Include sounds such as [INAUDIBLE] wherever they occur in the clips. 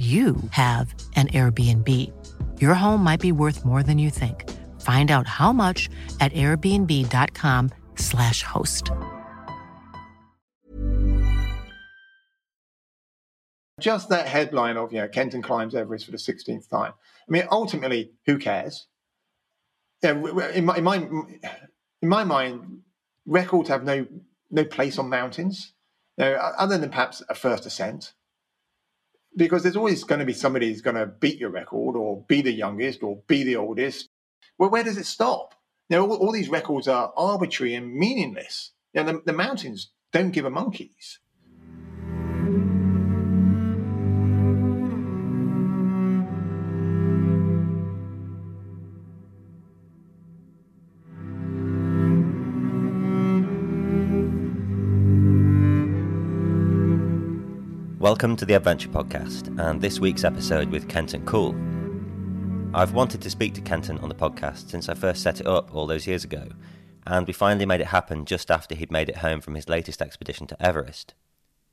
you have an Airbnb. Your home might be worth more than you think. Find out how much at airbnb.com/slash host. Just that headline of, you know, Kenton climbs Everest for the 16th time. I mean, ultimately, who cares? Yeah, in my, in my in my mind, records have no no place on mountains. You know, other than perhaps a first ascent because there's always going to be somebody who's going to beat your record or be the youngest or be the oldest. Well, where does it stop? Know, all, all these records are arbitrary and meaningless. Know, the, the mountains don't give a monkeys. Welcome to the Adventure Podcast and this week's episode with Kenton Cool. I've wanted to speak to Kenton on the podcast since I first set it up all those years ago, and we finally made it happen just after he'd made it home from his latest expedition to Everest.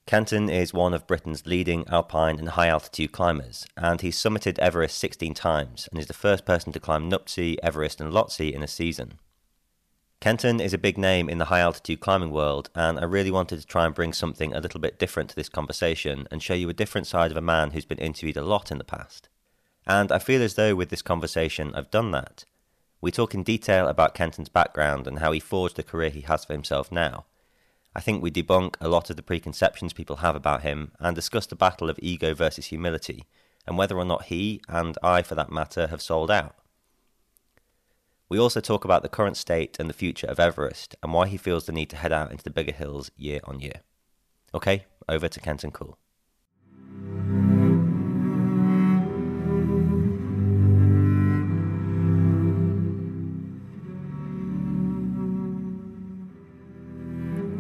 Kenton is one of Britain's leading alpine and high altitude climbers, and he's summited Everest 16 times and is the first person to climb Nuptse, Everest, and Lhotse in a season. Kenton is a big name in the high altitude climbing world, and I really wanted to try and bring something a little bit different to this conversation and show you a different side of a man who's been interviewed a lot in the past. And I feel as though with this conversation I've done that. We talk in detail about Kenton's background and how he forged the career he has for himself now. I think we debunk a lot of the preconceptions people have about him and discuss the battle of ego versus humility and whether or not he, and I for that matter, have sold out. We also talk about the current state and the future of Everest and why he feels the need to head out into the bigger hills year on year. Okay, over to Kenton Cool.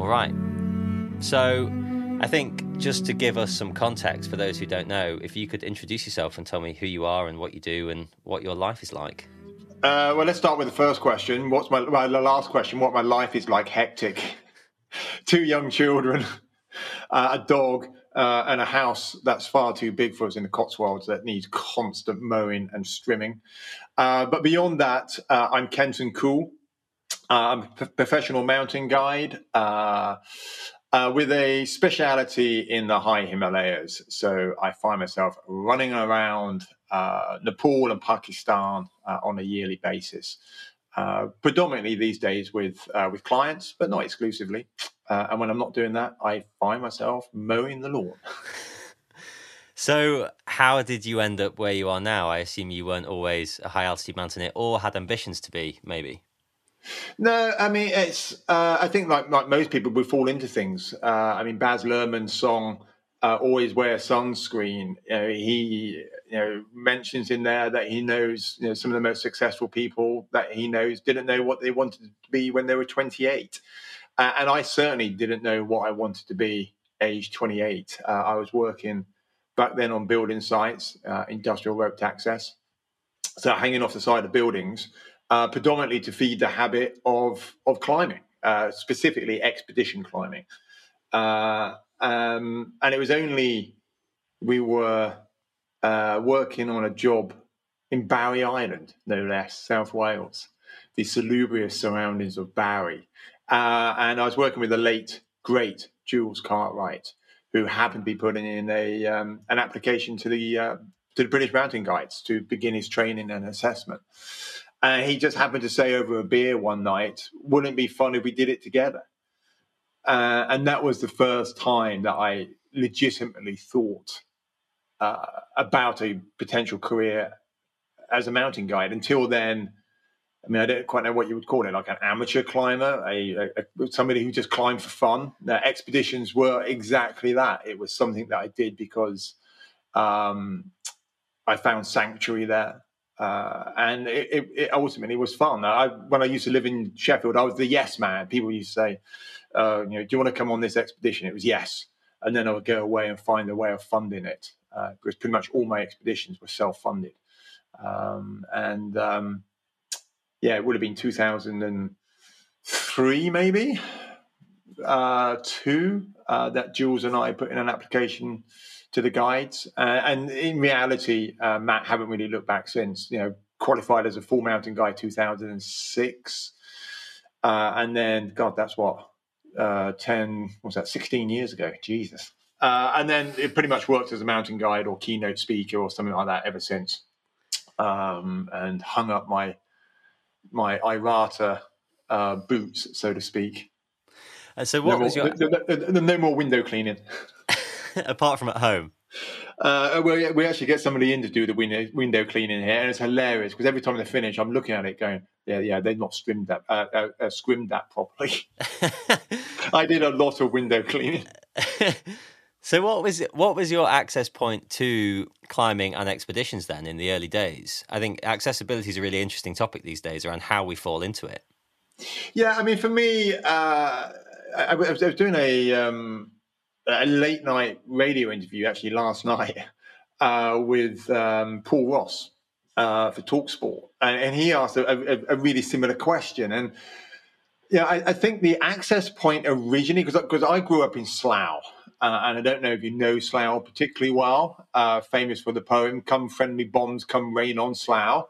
All right. So, I think just to give us some context for those who don't know, if you could introduce yourself and tell me who you are and what you do and what your life is like. Uh, well, let's start with the first question. What's my last question? What my life is like? Hectic. [LAUGHS] Two young children, [LAUGHS] uh, a dog, uh, and a house that's far too big for us in the Cotswolds that needs constant mowing and strimming. Uh, but beyond that, uh, I'm Kenton Cool. Uh, I'm a professional mountain guide uh, with a speciality in the high Himalayas. So I find myself running around uh, Nepal and Pakistan uh, on a yearly basis. Uh, predominantly these days with uh, with clients, but not exclusively. Uh, and when I'm not doing that, I find myself mowing the lawn. [LAUGHS] So, how did you end up where you are now? I assume you weren't always a high altitude mountaineer, or had ambitions to be, maybe. No, I mean it's. Uh, I think like like most people, we fall into things. Uh, I mean, Baz Luhrmann's song uh, "Always Wear Sunscreen." You know, he you know mentions in there that he knows you know some of the most successful people that he knows didn't know what they wanted to be when they were 28, uh, and I certainly didn't know what I wanted to be age 28. Uh, I was working back then on building sites, uh, industrial roped access, so hanging off the side of buildings uh, predominantly to feed the habit of of climbing, uh, specifically expedition climbing. Um, and it was only we were uh, working on a job in Barry Island, no less, South Wales, the salubrious surroundings of Barry. Uh, and I was working with the late great Jules Cartwright, who happened to be putting in a um, an application to the uh, to the British Mountain Guides to begin his training and assessment. And he just happened to say over a beer one night, wouldn't it be fun if we did it together? Uh, and that was the first time that I legitimately thought uh, about a potential career as a mountain guide. Until then, I mean, I don't quite know what you would call it, like an amateur climber, a, a, somebody who just climbed for fun. The expeditions were exactly that. It was something that I did because um, I found sanctuary there. Uh, and it, it, it, ultimately was fun. I, when I used to live in Sheffield, I was the yes man. People used to say, uh, "You know, do you want to come on this expedition?" It was yes, and then I would go away and find a way of funding it uh, because pretty much all my expeditions were self-funded. Um, and um, yeah, it would have been 2003, maybe uh, two uh, that Jules and I put in an application to the guides. Uh, and in reality, uh, Matt haven't really looked back since. You know, qualified as a full mountain guide 2006, uh, and then God, that's what uh, 10 was that 16 years ago. Jesus. Uh, and then it pretty much worked as a mountain guide or keynote speaker or something like that ever since. Um, and hung up my my Irata uh, boots, so to speak. And so, what no was more, your no more window cleaning? [LAUGHS] apart from at home? Uh, well, we actually get somebody in to do the window, window cleaning here, and it's hilarious because every time they finish, I'm looking at it going, "Yeah, yeah, they've not scrimmed that, uh, uh, uh scrimmed that properly." [LAUGHS] I did a lot of window cleaning. [LAUGHS] so, what was what was your access point to climbing and expeditions then in the early days? I think accessibility is a really interesting topic these days around how we fall into it. Yeah, I mean, for me, uh, I, I, was, I was doing a um, a late night radio interview actually last night [LAUGHS] uh, with um, Paul Ross uh, for Talksport, and, and he asked a, a, a, really similar question. And yeah, I, I think the access point originally, because because I grew up in Slough, uh, and I don't know if you know Slough particularly well, uh, famous for the poem "Come friendly bombs, come rain on Slough."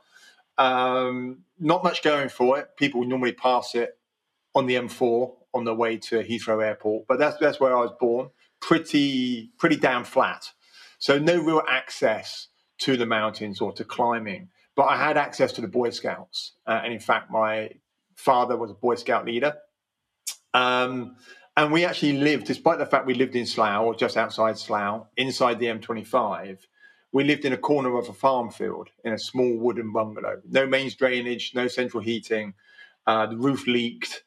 Um, not much going for it. People normally pass it on the M4 on the way to Heathrow Airport, but that's that's where I was born pretty pretty damn flat. So no real access to the mountains or to climbing. But I had access to the Boy Scouts, uh, and in fact, my father was a Boy Scout leader. Um, and we actually lived, despite the fact we lived in Slough or just outside Slough, inside the M25. We lived in a corner of a farm field in a small wooden bungalow. No mains drainage, no central heating. Uh, the roof leaked.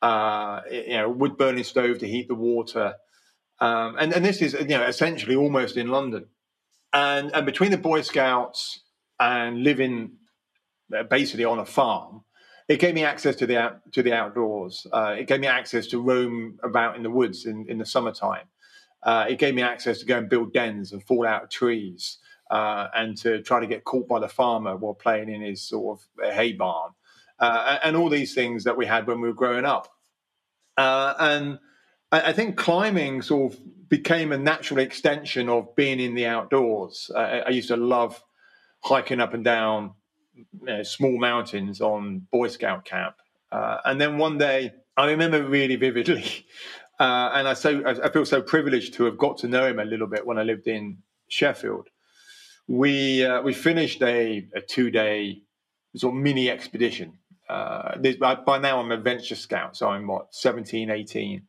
Uh, you know, wood burning stove to heat the water. Um, and, and this is you know essentially almost in London. And, and between the Boy Scouts and living uh, basically on a farm, it gave me access to the out, to the outdoors. Uh, it gave me access to roam about in the woods in, in the summertime. Uh, it gave me access to go and build dens and fall out of trees uh, and to try to get caught by the farmer while playing in his sort of hay barn uh, and all these things that we had when we were growing up. Uh, and I, think climbing sort of became a natural extension of being in the outdoors. I, I used to love hiking up and down you know, small mountains on Boy Scout camp. Uh, and then one day, I remember really vividly, [LAUGHS] uh, and I so I feel so privileged to have got to know him a little bit when I lived in Sheffield. We uh, we finished a, a two day sort of mini expedition. Uh, by now I'm a venture scout, so I'm what 17, 18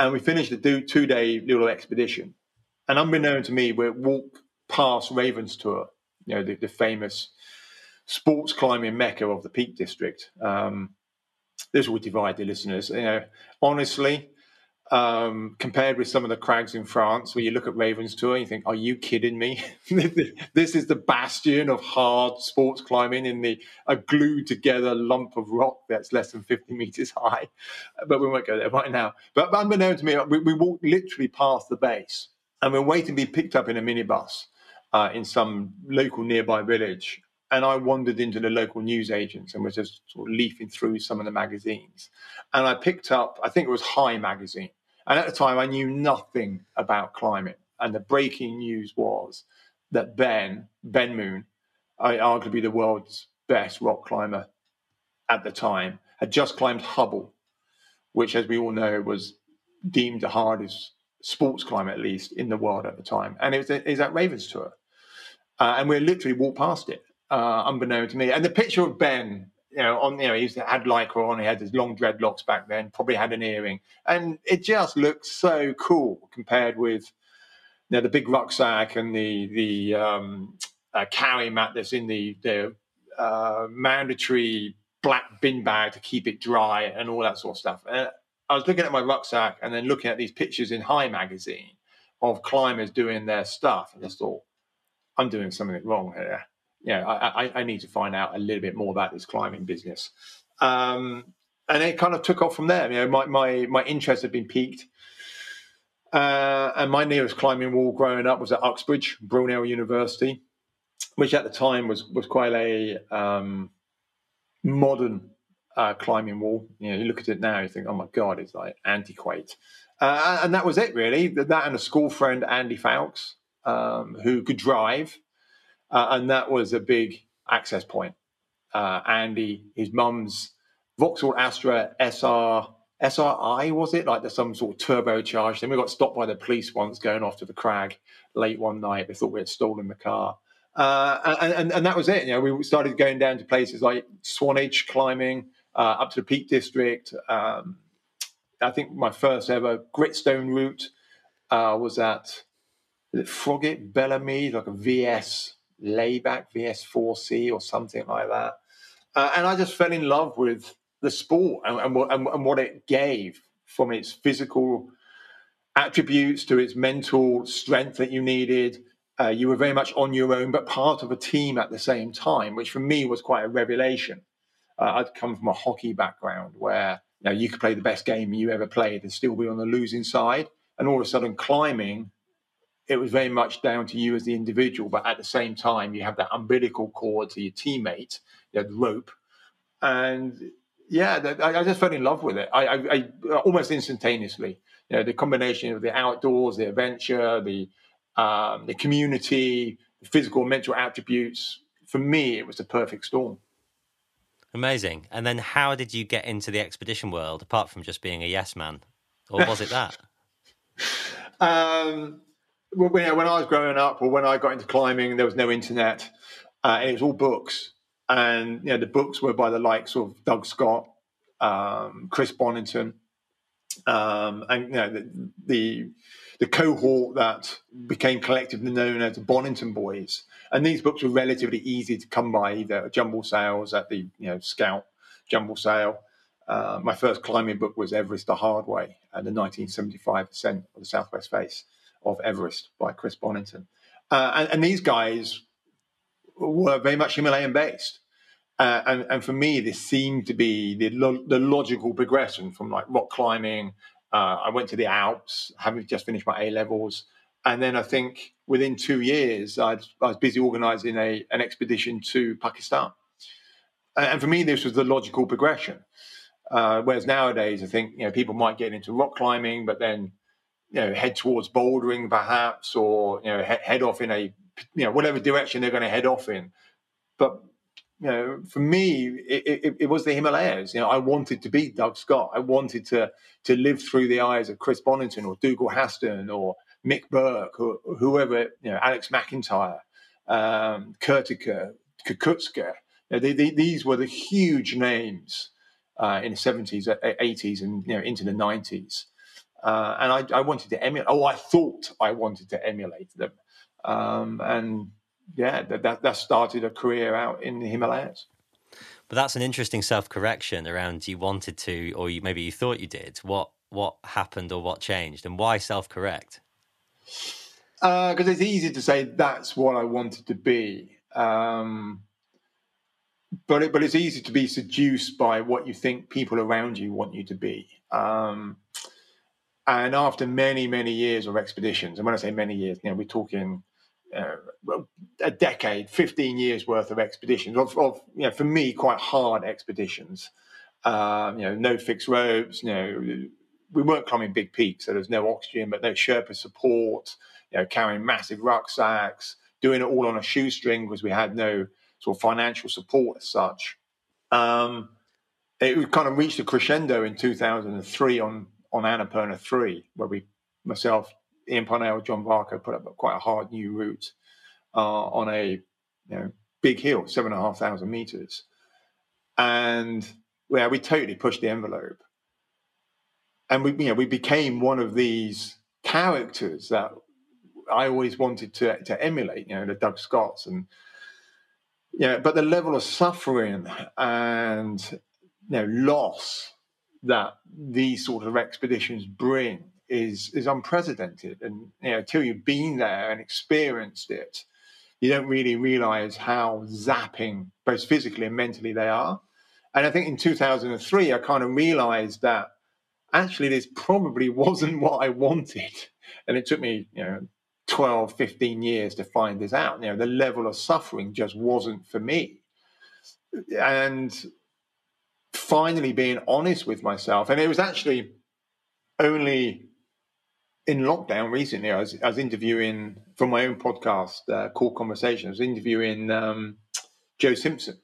and we finished the two day little expedition. And unbeknown to me, we walked past Raven Tor, you know, the, the, famous sports climbing mecca of the Peak District. Um, this will divide the listeners. You know, honestly, um, compared with some of the crags in France, where you look at Raven Tor and you think, "Are you kidding me? [LAUGHS] this is the bastion of hard sports climbing in the a glued together lump of rock that's less than 50 meters high." But we won't go there right now. But, unbeknown to me, we, we walked literally past the base, and we're waiting to be picked up in a minibus uh, in some local nearby village. And I wandered into the local news agents and was just sort of leafing through some of the magazines. And I picked up, I think it was High magazine and at the time, I knew nothing about climate. And the breaking news was that Ben, Ben Moon, arguably the world's best rock climber at the time, had just climbed Hubble, which, as we all know, was deemed the hardest sports climb, at least in the world at the time. And it was, it was at Raven Tor. Uh, and we literally walked past it, uh, unbeknown to me. And the picture of Ben you know, on you know, he had lycra on, he had his long dreadlocks back then, probably had an earring, and it just looks so cool compared with you know the big rucksack and the the um, uh, carry mat that's in the the uh, mandatory black bin bag to keep it dry and all that sort of stuff. And I was looking at my rucksack and then looking at these pictures in High magazine of climbers doing their stuff, and just thought, I'm doing something wrong here. Yeah, I, I, I, need to find out a little bit more about this climbing business. Um, and it kind of took off from there. You know, my, my, my interest had been piqued. Uh, and my nearest climbing wall growing up was at Uxbridge, Brunel University, which at the time was was quite a um, modern uh, climbing wall. You know, you look at it now, you think, oh my god, it's like antiquate. Uh, and that was it really. That and a school friend, Andy Fowkes, um, who could drive, uh, and that was a big access point. Uh, Andy, his mum's Vauxhall Astra SR SRI was it like there's some sort of turbocharged? Then we got stopped by the police once going off to the crag late one night. They thought we had stolen the car. Uh, and, and, and, that was it. You know, we started going down to places like Swanage climbing uh, up to the Peak District. Um, I think my first ever Gritstone route uh, was at Froggatt Bellarmine, like a VS layback, VS4C or something like that. Uh, and I just fell in love with the sport and, and, and, and what it gave from its physical attributes to its mental strength that you needed. Uh, you were very much on your own, but part of a team at the same time, which for me was quite a revelation. Uh, I'd come from a hockey background where you, know, you could play the best game you ever played and still be on the losing side. And all of a sudden, climbing, it was very much down to you as the individual. But at the same time, you have that umbilical cord to your teammate, you had rope. And yeah, I, I, just fell in love with it. I, I, I, almost instantaneously. You know, the combination of the outdoors, the adventure, the um, the community, the physical, and mental attributes. For me, it was the perfect storm. Amazing. And then, how did you get into the expedition world, apart from just being a yes man, or was it that? [LAUGHS] um, when, when I was growing up, or when I got into climbing, there was no internet. Uh, it was all books and you know the books were by the likes of Doug Scott, um, Chris Bonington, um, and you know the, the, the cohort that became collectively known as the Bonington Boys. And these books were relatively easy to come by, either jumble sales at the you know Scout jumble sale. Uh, my first climbing book was Everest the Hard Way, and the 1975 ascent of the Southwest Face of Everest by Chris Bonington. Uh, and, and, these guys were very much Himalayan based. Uh, and, and for me, this seemed to be the, lo- the logical progression from like rock climbing. Uh, I went to the Alps, having just finished my A levels. And then I think within two years, I'd, i was busy organizing a, an expedition to Pakistan. And for me, this was the logical progression. Uh, whereas nowadays, I think you know people might get into rock climbing, but then you know head towards bouldering perhaps, or you know he- head off in a you know whatever direction they're going to head off in. But you know, for me, it, it, it, was the Himalayas. You know, I wanted to be Doug Scott. I wanted to to live through the eyes of Chris Bonington or Dougal Haston or Mick Burke or whoever, you know, Alex MacIntyre, um, Kurtyka, Kukuczka. You know, they, they, these were the huge names uh, in the 70s, 80s, and you know, into the 90s. Uh, and I, I, wanted to emulate. Oh, I thought I wanted to emulate them, um, and yeah, that, that started a career out in the Himalayas. But that's an interesting self correction around you wanted to, or you, maybe you thought you did. What what happened or what changed, and why self correct? Because uh, it's easy to say that's what I wanted to be, um, but it, but it's easy to be seduced by what you think people around you want you to be. Um, and after many many years of expeditions, and when I say many years, you know, we're talking uh, a decade, 15 years worth of expeditions, of, of, you know, for me, quite hard expeditions. Um, you know, no fixed ropes, you know, we weren't climbing big peaks, so there's no oxygen, but no Sherpa support, you know, carrying massive rucksacks, doing it all on a shoestring because we had no sort of financial support as such. Um, it kind of reached a crescendo in 2003 on, on Annapurna 3, where we, myself, Ian Parnell, John Varco put up quite a hard new route uh, on a you know big hill, seven and a half thousand meters, and yeah, we totally pushed the envelope, and we you know we became one of these characters that I always wanted to to emulate, you know, the Doug Scotts and yeah, but the level of suffering and you know loss that these sort of expeditions bring is is unprecedented. And you know, until you've been there and experienced it, you don't really realize how zapping, both physically and mentally, they are. And I think in 2003, I kind of realized that actually this probably [LAUGHS] wasn't what I wanted. And it took me, you know, 12, 15 years to find this out. You know, the level of suffering just wasn't for me. And finally being honest with myself. And it was actually only in lockdown recently, I was, I was interviewing from my own podcast, uh, Core Conversations, interviewing um, Joe Simpson.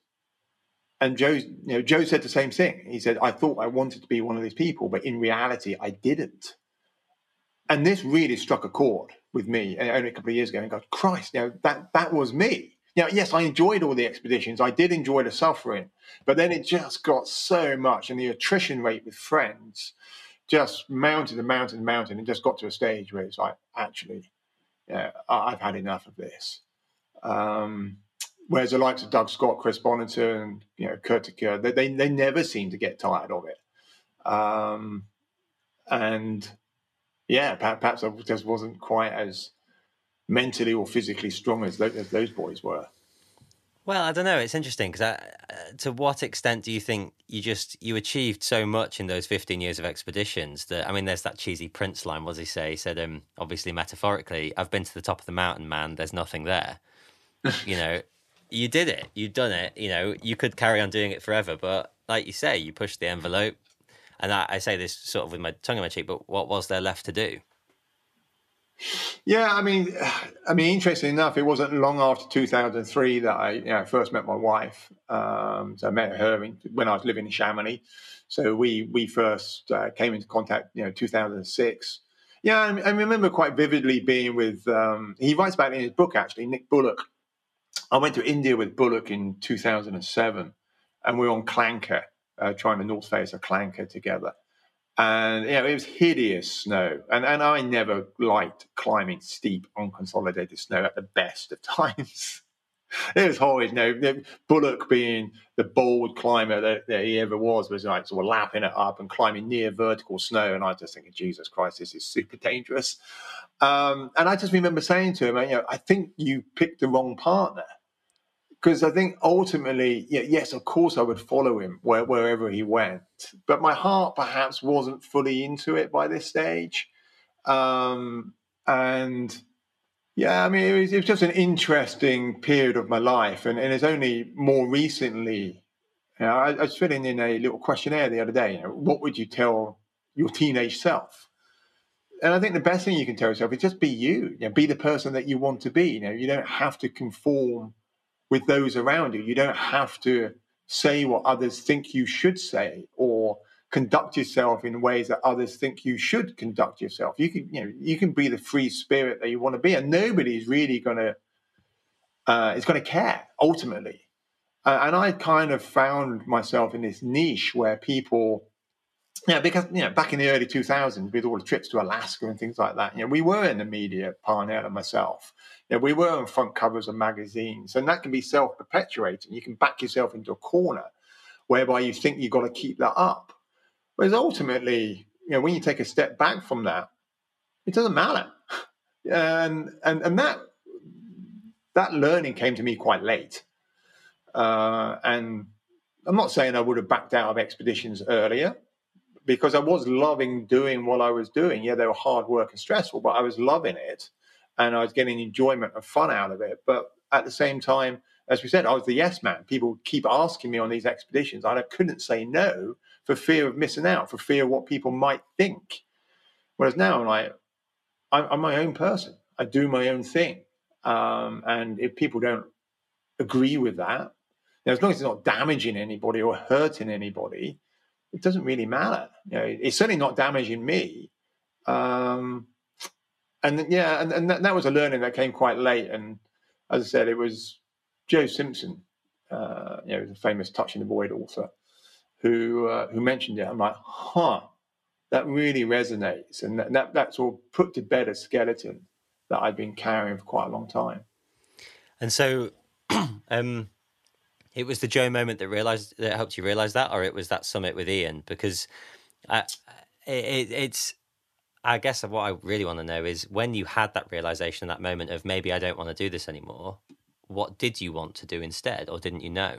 And Joe, you know, Joe said the same thing. He said, I thought I wanted to be one of these people, but in reality, I didn't. And this really struck a chord with me uh, only a couple of years ago. And God, Christ, you know, that, that was me. Know, yes, I enjoyed all the expeditions. I did enjoy the suffering, but then it just got so much, and the attrition rate with friends just mounted and mounted and mounted, and just got to a stage where it's like, actually, yeah, I've had enough of this. Um, whereas the likes of Doug Scott, Chris Bonington, and you know Kurt Kerr, they, they, they never seem to get tired of it. Um, and yeah, perhaps I just wasn't quite as mentally or physically strong as, as those boys were. Well, I don't know. It's interesting because uh, to what extent do you think you just you achieved so much in those fifteen years of expeditions that I mean, there's that cheesy Prince line. What does he say? He said, um, obviously metaphorically, "I've been to the top of the mountain, man. There's nothing there." you know, you did it. You've done it. You know, you could carry on doing it forever, but like you say, you pushed the envelope. And I, I say this sort of with my tongue in my cheek, but what was there left to do? Yeah, I mean, I mean, interesting enough, it wasn't long after 2003 that I you know, first met my wife. Um, so I met her in, when I was living in Chamonix. So we we first uh, came into contact, you know, 2006. Yeah, I, I remember quite vividly being with. Um, he writes about it in his book actually, Nick Bullock. I went to India with Bullock in 2007, and we were on Kalanka, uh, trying the North Face of Kalanka together and you know, it was hideous snow. And and I never liked climbing steep, unconsolidated snow at the best of [LAUGHS] times. it was horrid. You know, Bullock being the bold climber that, that, he ever was, was like sort of lapping it up and climbing near vertical snow. And I was just thinking, Jesus Christ, this is super dangerous. Um, and I just remember saying to him, you know, I think you picked the wrong partner because I think ultimately, yeah, yes, of course, I would follow him where, wherever he went, but my heart perhaps wasn't fully into it by this stage, um, and yeah, I mean, it was, it was, just an interesting period of my life, and, and it's only more recently. You know, I, I, was filling in a little questionnaire the other day. You know, what would you tell your teenage self? And I think the best thing you can tell yourself is just be you. You know, be the person that you want to be. You know, you don't have to conform with those around you. You don't have to say what others think you should say or conduct yourself in ways that others think you should conduct yourself. You can, you know, you can be the free spirit that you want to be, and nobody's really going to uh, is going to care ultimately. Uh, and I kind of found myself in this niche where people, yeah, because you know, back in the early 2000s, with all the trips to Alaska and things like that, you know, we were in the media, Parnell and myself, you we were on front covers of magazines, and that can be self perpetuating. You can back yourself into a corner whereby you think you've got to keep that up. Whereas ultimately, you know, when you take a step back from that, it doesn't matter. [LAUGHS] And and and that that learning came to me quite late. Uh, and I'm not saying I would have backed out of expeditions earlier because I was loving doing what I was doing. Yeah, they were hard work and stressful, but I was loving it and I was getting enjoyment and fun out of it. But at the same time, as we said, I was the yes man. People keep asking me on these expeditions, and I couldn't say no for fear of missing out, for fear of what people might think. Whereas now, I'm like, I'm, my own person. I do my own thing, um, and if people don't agree with that, know, as long as it's not damaging anybody or hurting anybody, it doesn't really matter. You know, it's certainly not damaging me. Um, and yeah, and, and that, that, was a learning that came quite late. And as I said, it was Joe Simpson, uh, you know, the famous Touching the Void author, who uh, who mentioned it. I'm like, huh, that really resonates, and that, that that's all put to bed a skeleton that I'd been carrying for quite a long time. And so, [CLEARS THROAT] um, it was the Joe moment that realized that helped you realize that, or it was that summit with Ian, because uh, it, it's I guess what I really want to know is when you had that realization, that moment of maybe I don't want to do this anymore. what did you want to do instead, or didn't you know?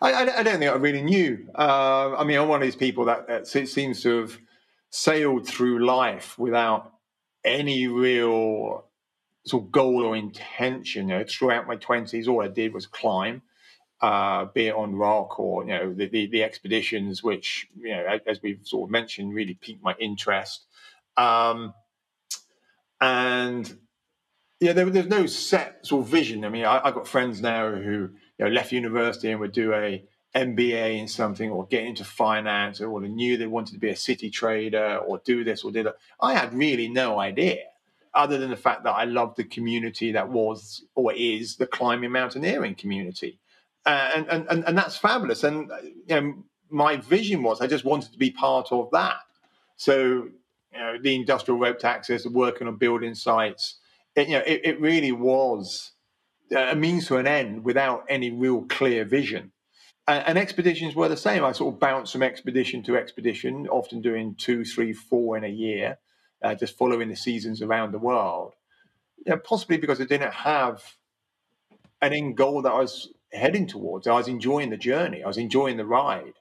I, I, don't think I really knew. Uh, I mean, I'm one of these people that, that seems to have sailed through life without any real sort of goal or intention. You know, throughout my twenties, all I did was climb, uh, be it on rock or you know the, the, the expeditions, which you know, as we've sort of mentioned, really piqued my interest. Um, and yeah, there, there's no set sort of vision. I mean, I, have got friends now who you know left university and would do a MBA in something or get into finance or knew they wanted to be a city trader or do this or do that. I had really no idea other than the fact that I loved the community that was or is the climbing mountaineering community. Uh, and, and, and, and that's fabulous. And you know, my vision was I just wanted to be part of that. So, you know, the industrial rope access, working on building sites, it, you know, it, it really was a means to an end without any real clear vision. And, and, expeditions were the same. I sort of bounced from expedition to expedition, often doing two, three, four in a year uh, just following the seasons around the world. You know, possibly because I didn't have an end goal that I was heading towards. I was enjoying the journey. I was enjoying the ride.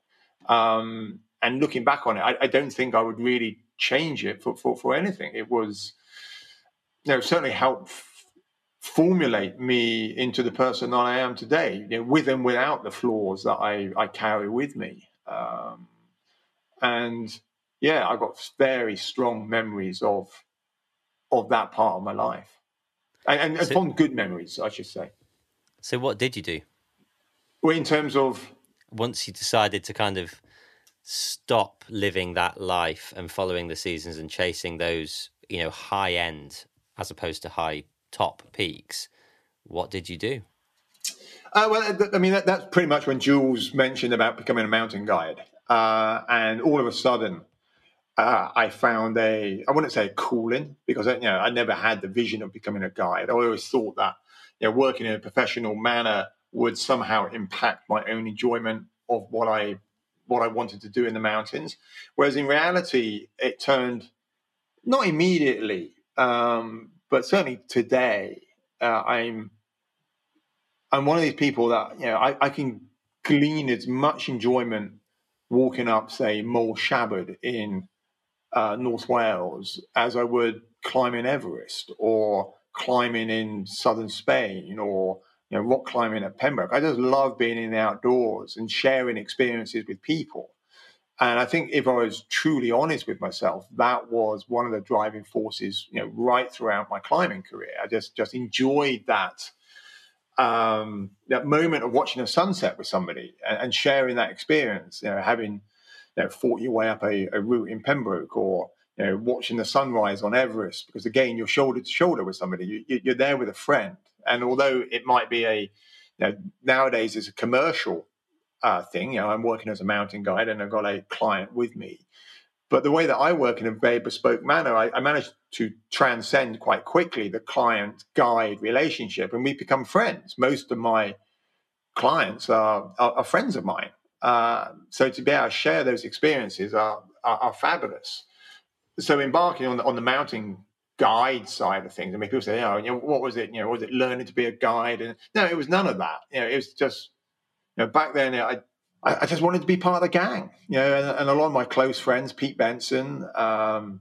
Um, and looking back on it, I, I, don't think I would really change it for, for, for anything. It was, you know, certainly helped f- formulate me into the person that I am today, you know, with and without the flaws that I, I carry with me. Um, and yeah, I got very strong memories of of that part of my life, and, and so, fond good memories, I should say. So, what did you do? Well, in terms of once you decided to kind of stop living that life and following the seasons and chasing those, you know, high end as opposed to high top peaks, what did you do? Uh, well, I mean, that, that's pretty much when Jules mentioned about becoming a mountain guide. Uh, and all of a sudden, uh, I found a I wouldn't say a calling because you know I never had the vision of becoming a guide. I always thought that you know working in a professional manner would somehow impact my own enjoyment of what I what I wanted to do in the mountains. Whereas in reality, it turned not immediately, um, but certainly today, uh, I'm I'm one of these people that you know I, I can glean as much enjoyment walking up, say, Moel Siabod in uh, North Wales as I would climbing Everest or climbing in southern Spain or you know rock climbing at Pembroke. I just love being in the outdoors and sharing experiences with people. And I think if I was truly honest with myself, that was one of the driving forces, you know, right throughout my climbing career. I just just enjoyed that um, that moment of watching a sunset with somebody and, and sharing that experience. You know, having you know, fought your way up a, a route in Pembroke or you know, watching the sunrise on Everest, because again, you're shoulder to shoulder with somebody. You, are there with a friend, and although it might be a, you know, nowadays it's a commercial uh, thing. You know, I'm working as a mountain guide, and I've got a client with me. But the way that I work in a very bespoke manner, I, I managed to transcend quite quickly the client guide relationship, and we become friends. Most of my clients are, are, are friends of mine. Uh, so to be able to share those experiences are, are, are fabulous. So embarking on the, on the mountain guide side of things, I mean, people say, oh, you know, what was it? You know, was it learning to be a guide? And no, it was none of that. You know, it was just, you know, back then I, I, just wanted to be part of the gang. You know, and, and a lot of my close friends, Pete Benson, um,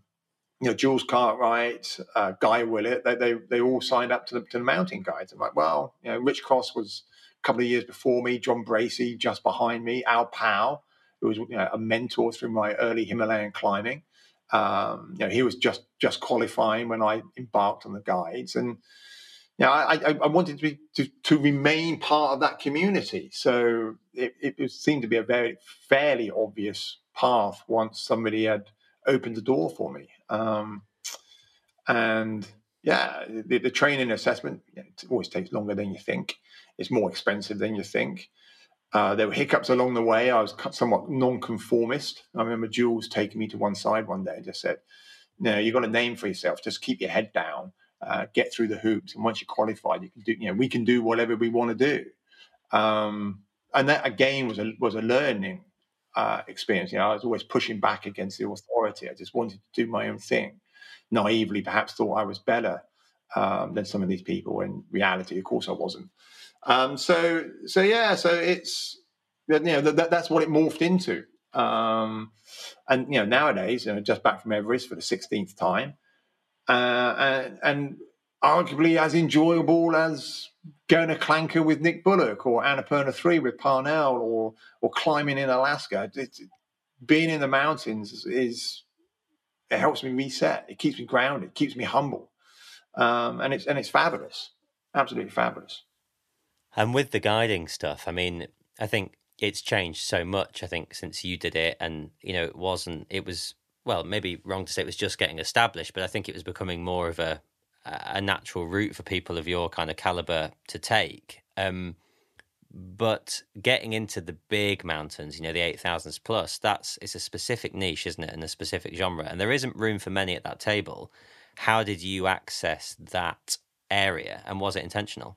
you know, Jules Cartwright, uh, Guy Willett, they, they, they all signed up to the, to the mountain guides. I'm like, well, you know, Rich Cross was a couple of years before me, John Bracey just behind me, Al Powell, who was you know, a mentor through my early Himalayan climbing. Um, you know, he was just just qualifying when I embarked on the guides, and you know, I, I, I wanted to, be, to, to remain part of that community. So it, it seemed to be a very fairly obvious path once somebody had opened the door for me. Um, and yeah, the, the training assessment always takes longer than you think. It's more expensive than you think. Uh, there were hiccups along the way. I was somewhat non-conformist. I remember Jules taking me to one side one day and just said, "No, you've got a name for yourself. Just keep your head down, uh, get through the hoops, and once you're qualified, you can do. You know, we can do whatever we want to do." Um, and that again was a was a learning uh, experience. You know, I was always pushing back against the authority. I just wanted to do my own thing. Naively, perhaps thought I was better um, than some of these people. In reality, of course, I wasn't. Um, so, so yeah, so it's you know that, that's what it morphed into. Um, and you know nowadays, you know, just back from Everest for the sixteenth time, uh, and, and arguably as enjoyable as going to Kalanka with Nick Bullock or Annapurna 3 with Parnell or or climbing in Alaska. It, being in the mountains is it helps me reset. It keeps me grounded. It keeps me humble, um, and it's and it's fabulous, absolutely fabulous. And with the guiding stuff, I mean, I think it's changed so much. I think since you did it, and you know, it wasn't. It was well, maybe wrong to say it was just getting established, but I think it was becoming more of a a natural route for people of your kind of caliber to take. Um, but getting into the big mountains, you know, the eight thousands plus, that's it's a specific niche, isn't it, and a specific genre, and there isn't room for many at that table. How did you access that area, and was it intentional?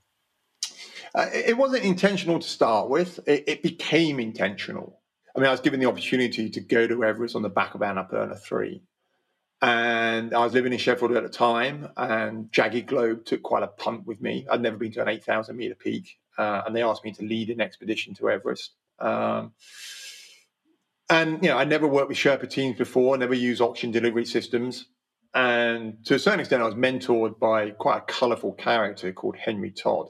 Uh, it wasn't intentional to start with. It, it, became intentional. I mean, I was given the opportunity to go to Everest on the back of Annapurna 3. And I was living in Sheffield at the time, and Jagged Globe took quite a punt with me. I'd never been to an 8,000 meter peak, uh, and they asked me to lead an expedition to Everest. Um, and, you know, I never worked with Sherpa teams before, never used oxygen delivery systems. And to a certain extent, I was mentored by quite a colorful character called Henry Todd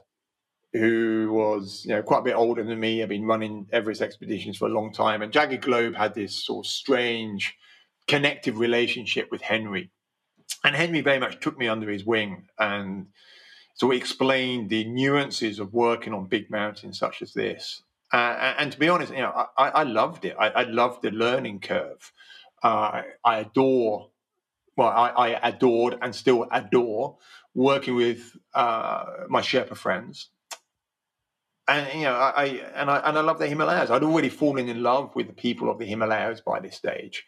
who was you know quite a bit older than me. I've been running Everest expeditions for a long time, and Jagged Globe had this sort of strange connective relationship with Henry, and Henry very much took me under his wing, and so he explained the nuances of working on big mountains such as this. Uh, and to be honest, you know, I, I loved it. I, I, loved the learning curve. Uh, I adore, well, I, I, adored and still adore working with uh, my Sherpa friends and you know, I, and I and I love the Himalayas. I'd already fallen in love with the people of the Himalayas by this stage,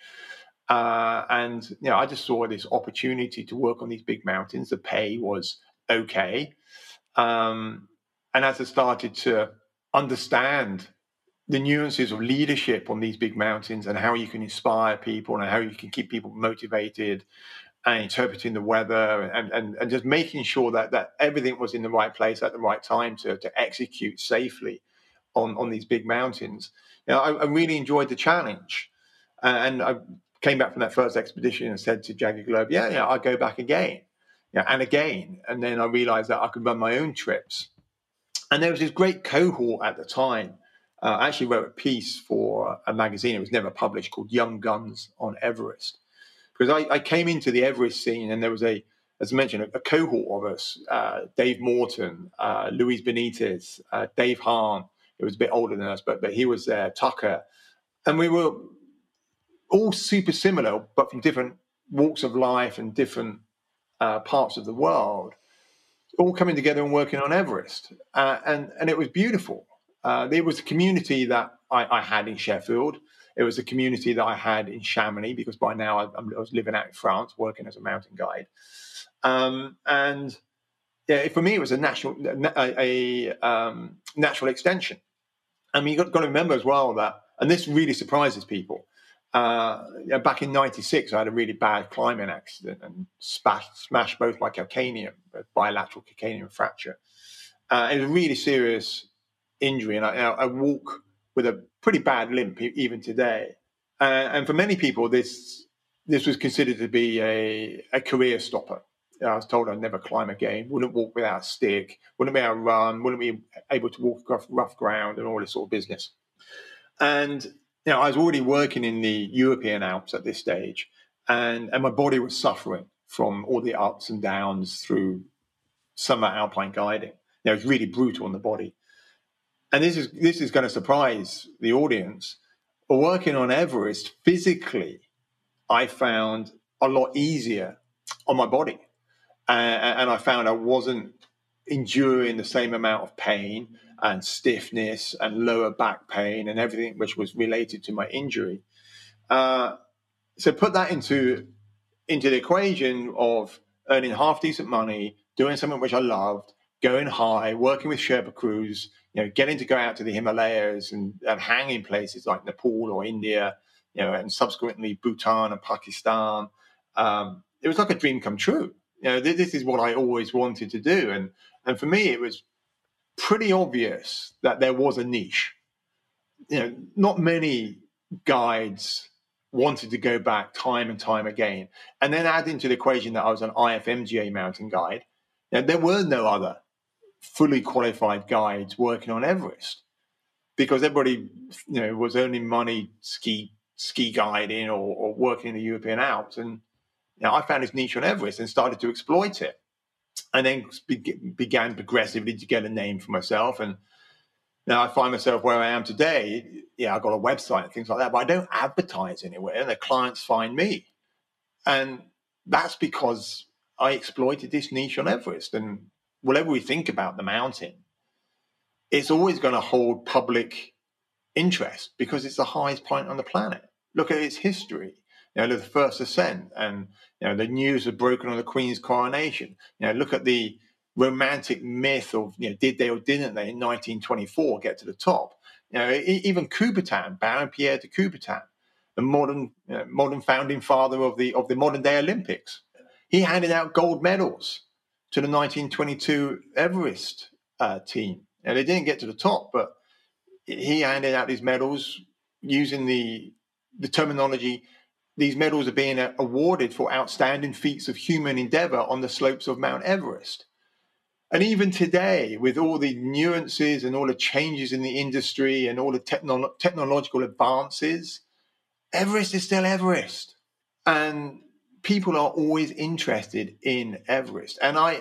uh, and you know, I just saw this opportunity to work on these big mountains. The pay was okay, um, and as I started to understand the nuances of leadership on these big mountains and how you can inspire people and how you can keep people motivated and interpreting the weather and, and, and just making sure that, that everything was in the right place at the right time to, to execute safely on, on these big mountains. You know, I, I really enjoyed the challenge. and I came back from that first expedition and said to Jagged Globe, yeah, yeah, I'll go back again. Yeah, and again. And then I realized that I could run my own trips. And there was this great cohort at the time. Uh, I actually wrote a piece for a magazine, it was never published, called Young Guns on Everest because I, I, came into the Everest scene and there was a, as I mentioned, a, a cohort of us: uh, Dave Morton, uh, Luis Benitez, uh, Dave Hahn. He was a bit older than us, but but he was there. Tucker, and we were all super similar, but from different walks of life and different uh, parts of the world, all coming together and working on Everest, uh, and and it was beautiful. Uh, there was a community that I, I had in Sheffield it was a community that I had in Chamonix because by now I, I was living out in France, working as a mountain guide. Um, and yeah, for me, it was a natural, a, a um, natural extension. I mean, you've got, got, to remember as well that, and this really surprises people. Uh, back in '96, I had a really bad climbing accident and smashed, smashed both my calcaneum, bilateral calcaneum fracture. Uh, it was a really serious injury, and I, I walk with a pretty bad limp even today. Uh, and for many people, this this was considered to be a, a career stopper. I was told I'd never climb again, wouldn't walk without a stick, wouldn't be able to run, wouldn't be able to walk across rough ground and all this sort of business. And you know, I was already working in the European Alps at this stage, and, and my body was suffering from all the ups and downs through summer alpine guiding. You know, it was really brutal on the body and this is this is going to surprise the audience. But working on Everest physically, I found a lot easier on my body, uh, and I found I wasn't enduring the same amount of pain and stiffness and lower back pain and everything which was related to my injury. Uh, so put that into into the equation of earning half decent money, doing something which I loved, going high, working with Sherpa crews, you know, getting to go out to the Himalayas and, and hang in places like Nepal or India, you know, and subsequently Bhutan and Pakistan. Um, it was like a dream come true. You know, this is what I always wanted to do. And, and for me, it was pretty obvious that there was a niche. You know, not many guides wanted to go back time and time again. And then add into the equation that I was an IFMGA mountain guide. You know, there were no other fully qualified guides working on Everest because everybody, you know, was earning money ski ski guiding or, or working in the European Alps. And you know, I found this niche on Everest and started to exploit it. And then be- began progressively to get a name for myself. And now I find myself where I am today. Yeah, I've got a website and things like that, but I don't advertise anywhere. And the clients find me. And that's because I exploited this niche on Everest. And whatever we think about the mountain, it's always going to hold public interest because it's the highest point on the planet. Look at its history. You know, the first ascent, and you know the news of broken on the Queen's coronation. You know, look at the romantic myth of you know did they or didn't they in 1924 get to the top? You know, even Coubertin, Baron Pierre de Coubertin, the modern you know, modern founding father of the of the modern day Olympics, he handed out gold medals to the 1922 Everest uh, team. And they didn't get to the top, but he handed out these medals using the the terminology. These medals are being awarded for outstanding feats of human endeavor on the slopes of Mount Everest. And even today, with all the nuances and all the changes in the industry and all the techno- technological advances, Everest is still Everest. And people are always interested in Everest. And I,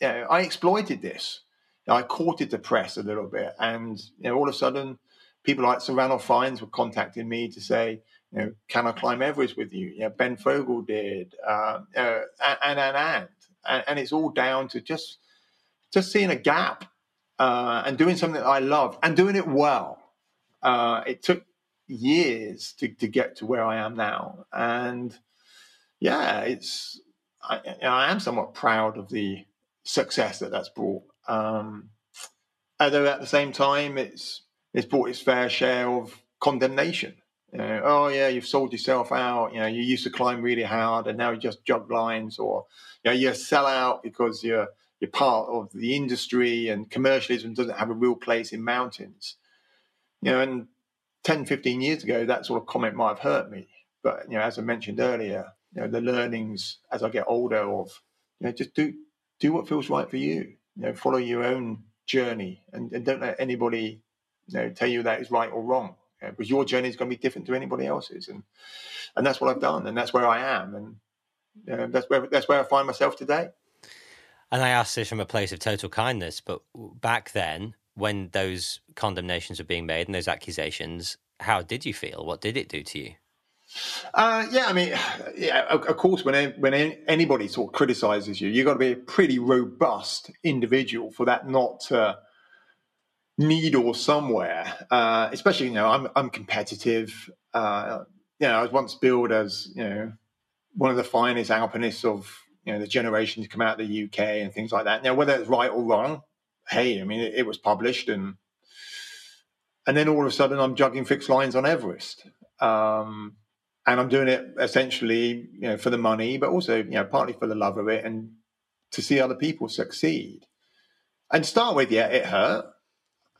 you know, I exploited this. I courted the press a little bit. And you know, all of a sudden, people like Sir Ranulph Fiennes were contacting me to say, you know, can I climb Everest with you? You know, Ben Fogle did, uh, uh, and, and, and, and, and it's all down to just, just seeing a gap uh, and doing something that I love and doing it well. Uh, it took years to, to get to where I am now. And yeah, it's, I, I am somewhat proud of the success that that's brought. Um, although at the same time, it's, it's brought its fair share of condemnation. You know, oh yeah, you've sold yourself out. You know, you used to climb really hard, and now you just jog lines, or you know, you sell out because you're you're part of the industry, and commercialism doesn't have a real place in mountains. You know, and 10, 15 years ago, that sort of comment might have hurt me. But you know, as I mentioned earlier, you know, the learnings as I get older of you know, just do do what feels right for you. You know, follow your own journey, and, and don't let anybody you know, tell you that is right or wrong. Yeah, because your journey is going to be different to anybody else's, and and that's what I've done, and that's where I am, and know, that's where that's where I find myself today. And I ask this from a place of total kindness, but back then, when those condemnations were being made and those accusations, how did you feel? What did it do to you? Uh, yeah, I mean, [SIGHS] yeah, of, course, when when anybody sort of criticizes you, you've got to be a pretty robust individual for that not to needle somewhere. Uh, especially, you know, I'm I'm competitive. Uh, you know, I was once billed as you know one of the finest alpinists of you know the generation to come out of the UK and things like that. Now, whether it's right or wrong, hey, I mean, it, it was published and and then all of a sudden I'm juggling fixed lines on Everest. Um, and I'm doing it essentially, you know, for the money, but also, you know, partly for the love of it and to see other people succeed. And start with, yeah, it hurt.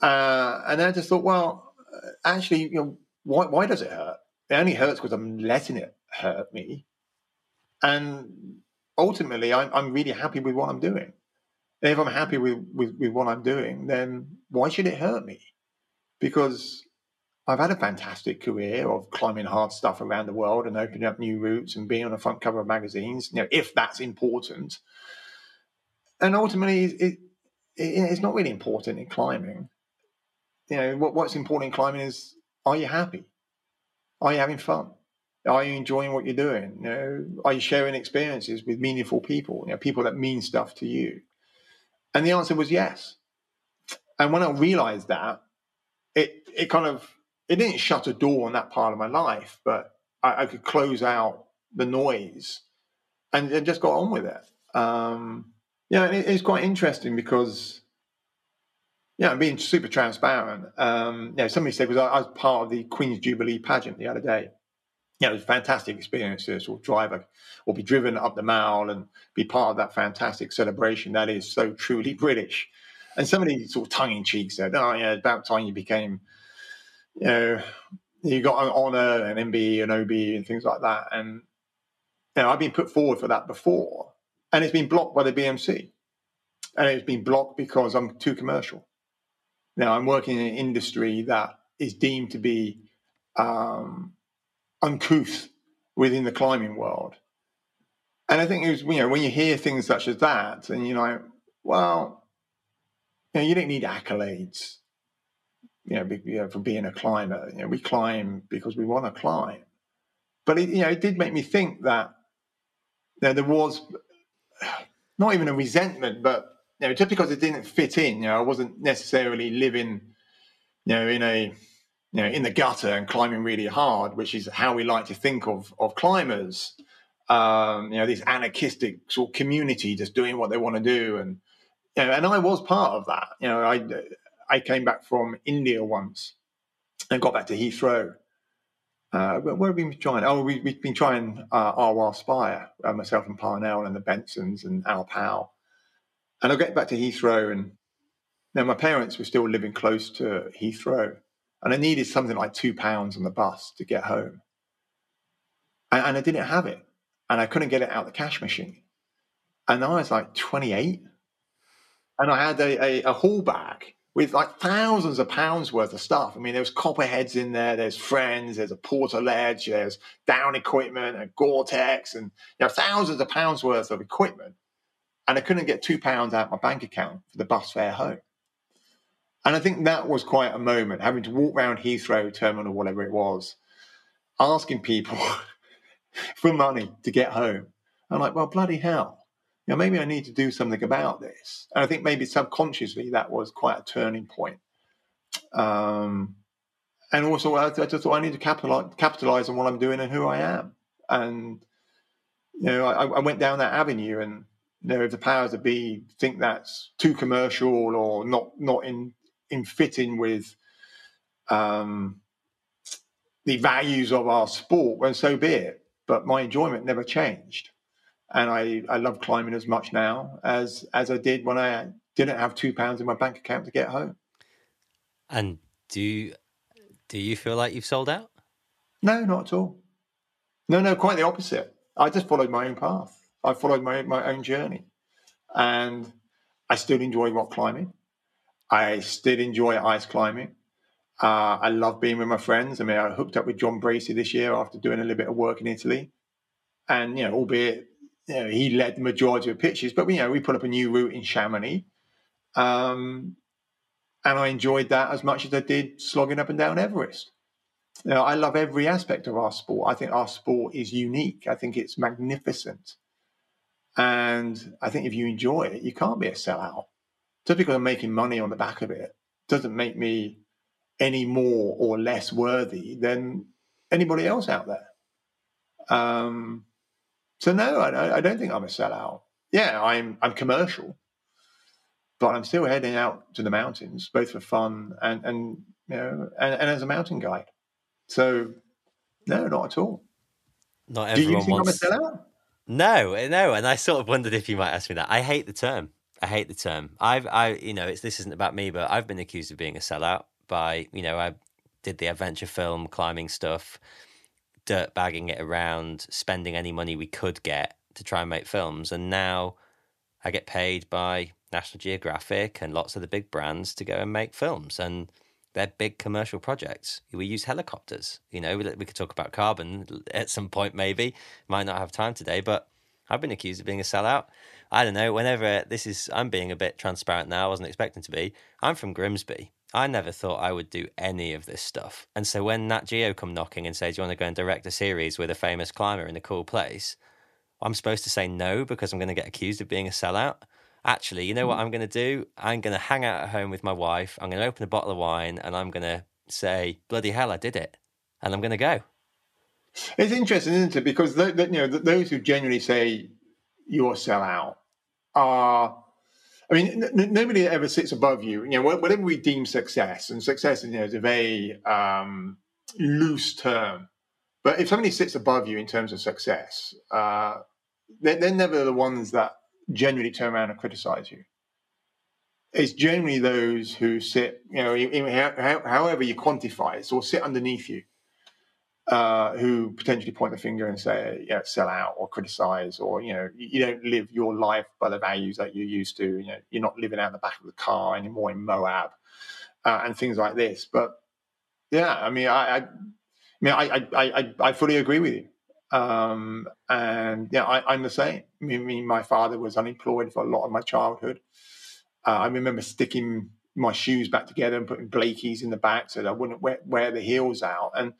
Uh, and then I just thought, well, uh, actually, you know, why, why does it hurt? It only hurts because I'm letting it hurt me. And ultimately, I'm, I'm really happy with what I'm doing. And if I'm happy with, with, with what I'm doing, then why should it hurt me? Because I've had a fantastic career of climbing hard stuff around the world and opening up new routes and being on the front cover of magazines, you know, if that's important. And ultimately, it, it, it's not really important in climbing you know, what, what's important in climbing is are you happy? Are you having fun? Are you enjoying what you're doing? You know, are you sharing experiences with meaningful people? You know, people that mean stuff to you. And the answer was yes. And when I realized that, it it kind of it didn't shut a door on that part of my life, but I, I could close out the noise and, and, just got on with it. Um, yeah, it, it's quite interesting because yeah, I'm being super transparent. Um, know, somebody said, because I, I, was part of the Queen's Jubilee pageant the other day. yeah, it was a fantastic experience to sort of drive a, or be driven up the mall and be part of that fantastic celebration that is so truly British. And somebody sort of tongue in cheek said, "Oh yeah, about time you became, you know, you got an honour, an MBE, an OB, and things like that." And you know, I've been put forward for that before, and it's been blocked by the BMC, and it's been blocked because I'm too commercial. Now I'm working in an industry that is deemed to be um, uncouth within the climbing world. And I think it was, you know, when you hear things such as that, and you're like, well, you know, you don't need accolades, you know, you know for being a climber. You know, we climb because we want to climb. But it, you know, it did make me think that you know, there was not even a resentment, but you know, just because it didn't fit in, you know, I wasn't necessarily living, you know, in a you know, in the gutter and climbing really hard, which is how we like to think of of climbers. Um, you know, this anarchistic sort of community just doing what they want to do, and you know, and I was part of that. You know, I I came back from India once and got back to Heathrow. Uh, where have we been trying? Oh, we, have been trying uh, Arwa Spire, uh, myself and Parnell and the Bensons and Al Powell. And I get back to Heathrow, and now my parents were still living close to Heathrow and I needed something like two pounds on the bus to get home. And, and I didn't have it. And I couldn't get it out the cash machine. And I was like 28. And I had a, a, a haul bag with like thousands of pounds worth of stuff. I mean, there was copperheads in there, there's friends, there's a portaledge, there's down equipment and Gore-Tex and you know, thousands of pounds worth of equipment. And I couldn't get two pounds out my bank account for the bus fare home. And I think that was quite a moment, having to walk around Heathrow terminal, whatever it was, asking people [LAUGHS] for money to get home. I'm like, well, bloody hell. You know, maybe I need to do something about this. And I think maybe subconsciously that was quite a turning point. Um, and also, I, I, just thought I need to capitalize, capitalize on what I'm doing and who I am. And, you know, I, I went down that avenue and, you know, if the powers that be think that's too commercial or not not in in fitting with um, the values of our sport, and so be it. But my enjoyment never changed, and I, I love climbing as much now as as I did when I didn't have two pounds in my bank account to get home. And do you, do you feel like you've sold out? No, not at all. No, no, quite the opposite. I just followed my own path. I followed my my own journey, and I still enjoy rock climbing. I still enjoy ice climbing. Uh, I love being with my friends. I mean, I hooked up with Jon Bracey this year after doing a little bit of work in Italy. And, you know, albeit you know, he led the majority of pitches, but, you know, we put up a new route in Chamonix. Um, and I enjoyed that as much as I did slogging up and down Everest. You know, I love every aspect of our sport. I think our sport is unique. I think it's magnificent. And I think if you enjoy it, you can't be a sellout just because I'm making money on the back of it doesn't make me any more or less worthy than anybody else out there. Um, so no, I, I, don't think I'm a sellout. Yeah, I'm I'm commercial, but I'm still heading out to the mountains, both for fun and and you know and, and as a mountain guide. So no, not at all. Not everyone Do you think wants... I'm a sellout? No, no, and I sort of wondered if you might ask me that. I hate the term. I hate the term. I've, I, you know, it's this isn't about me, but I've been accused of being a sellout by, you know, I did the adventure film, climbing stuff, dirt bagging it around, spending any money we could get to try and make films, and now I get paid by National Geographic and lots of the big brands to go and make films, and they're big commercial projects. We use helicopters. You know, we, we could talk about carbon [LAUGHS] at some point, maybe. Might not have time today, but I've been accused of being a sellout. I don't know, whenever this is, I'm being a bit transparent now, I wasn't expecting to be. I'm from Grimsby. I never thought I would do any of this stuff. And so when Nat Geo come knocking and says, Do you want to go and direct a series with a famous climber in a cool place? I'm supposed to say no because I'm going to get accused of being a sellout. Actually, you know what hmm. I'm going to do? I'm going to hang out at home with my wife. I'm going to open a bottle of wine and I'm going to say, Bloody hell, I did it. And I'm going to go. It's interesting, isn't it? Because you know those who genuinely say you're a sellout are. I mean, n- nobody ever sits above you. You know, whatever we deem success, and success you know, is a very um, loose term. But if somebody sits above you in terms of success, uh, they're, they're never the ones that generally turn around and criticize you. It's generally those who sit, you know, however you quantify it, or sit underneath you, uh, who potentially point the finger and say, yeah, sell out or criticize, or, you know, you don't live your life by the values that you used to. You know, you're not living out the back of the car anymore in Moab uh, and things like this. But yeah, I mean, I, I, I mean, I, I, I, fully agree with you. Um, and yeah, I, am the same. I mean, my father was unemployed for a lot of my childhood. Uh, I remember sticking my shoes back together and putting Blakey's in the back so that I wouldn't wear, wear the heels out. And you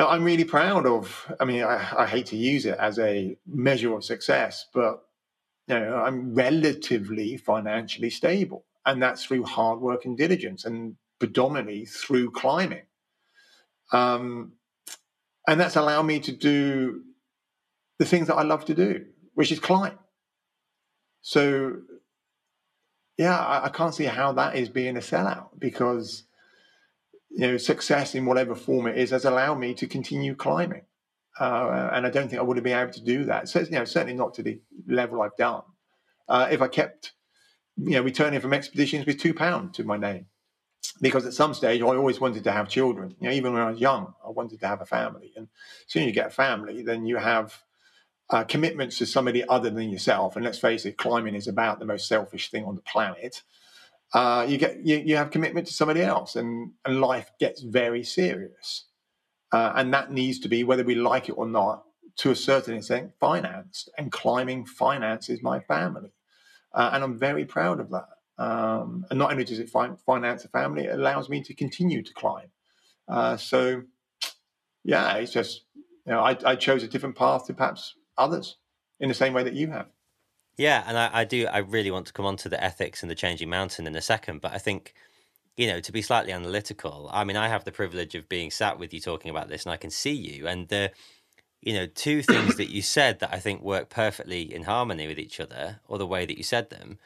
know, I'm really proud of. I mean, I, I hate to use it as a measure of success, but you know, I'm relatively financially stable and that's through hard work and diligence, and predominantly through climbing. Um, and that's allowed me to do the things that I love to do, which is climb. So, yeah, I, I can't see how that is being a sellout because you know success in whatever form it is has allowed me to continue climbing. Uh, and I don't think I would have been able to do that. So, you know, certainly not to the level I've done. Uh, if I kept you know, returning from expeditions with two pounds to my name. Because at some stage, I always wanted to have children. You know, even when I was young, I wanted to have a family. And as soon as you get a family, then you have uh, commitments to somebody other than yourself. And let's face it, climbing is about the most selfish thing on the planet. Uh, you get you, you have commitment to somebody else, and and life gets very serious. Uh, and that needs to be, whether we like it or not, to a certain extent, financed. And climbing finances my family uh, and I'm very proud of that. Um, and not only does it finance a family, it allows me to continue to climb. Uh, so, yeah, it's just you know I, I, chose a different path to perhaps others in the same way that you have. Yeah, and I, I do. I really want to come on to the ethics and the changing mountain in a second, but I think you know, to be slightly analytical, I mean, I have the privilege of being sat with you talking about this and I can see you. And the, you know, two things that you said that I think work perfectly in harmony with each other, or the way that you said them.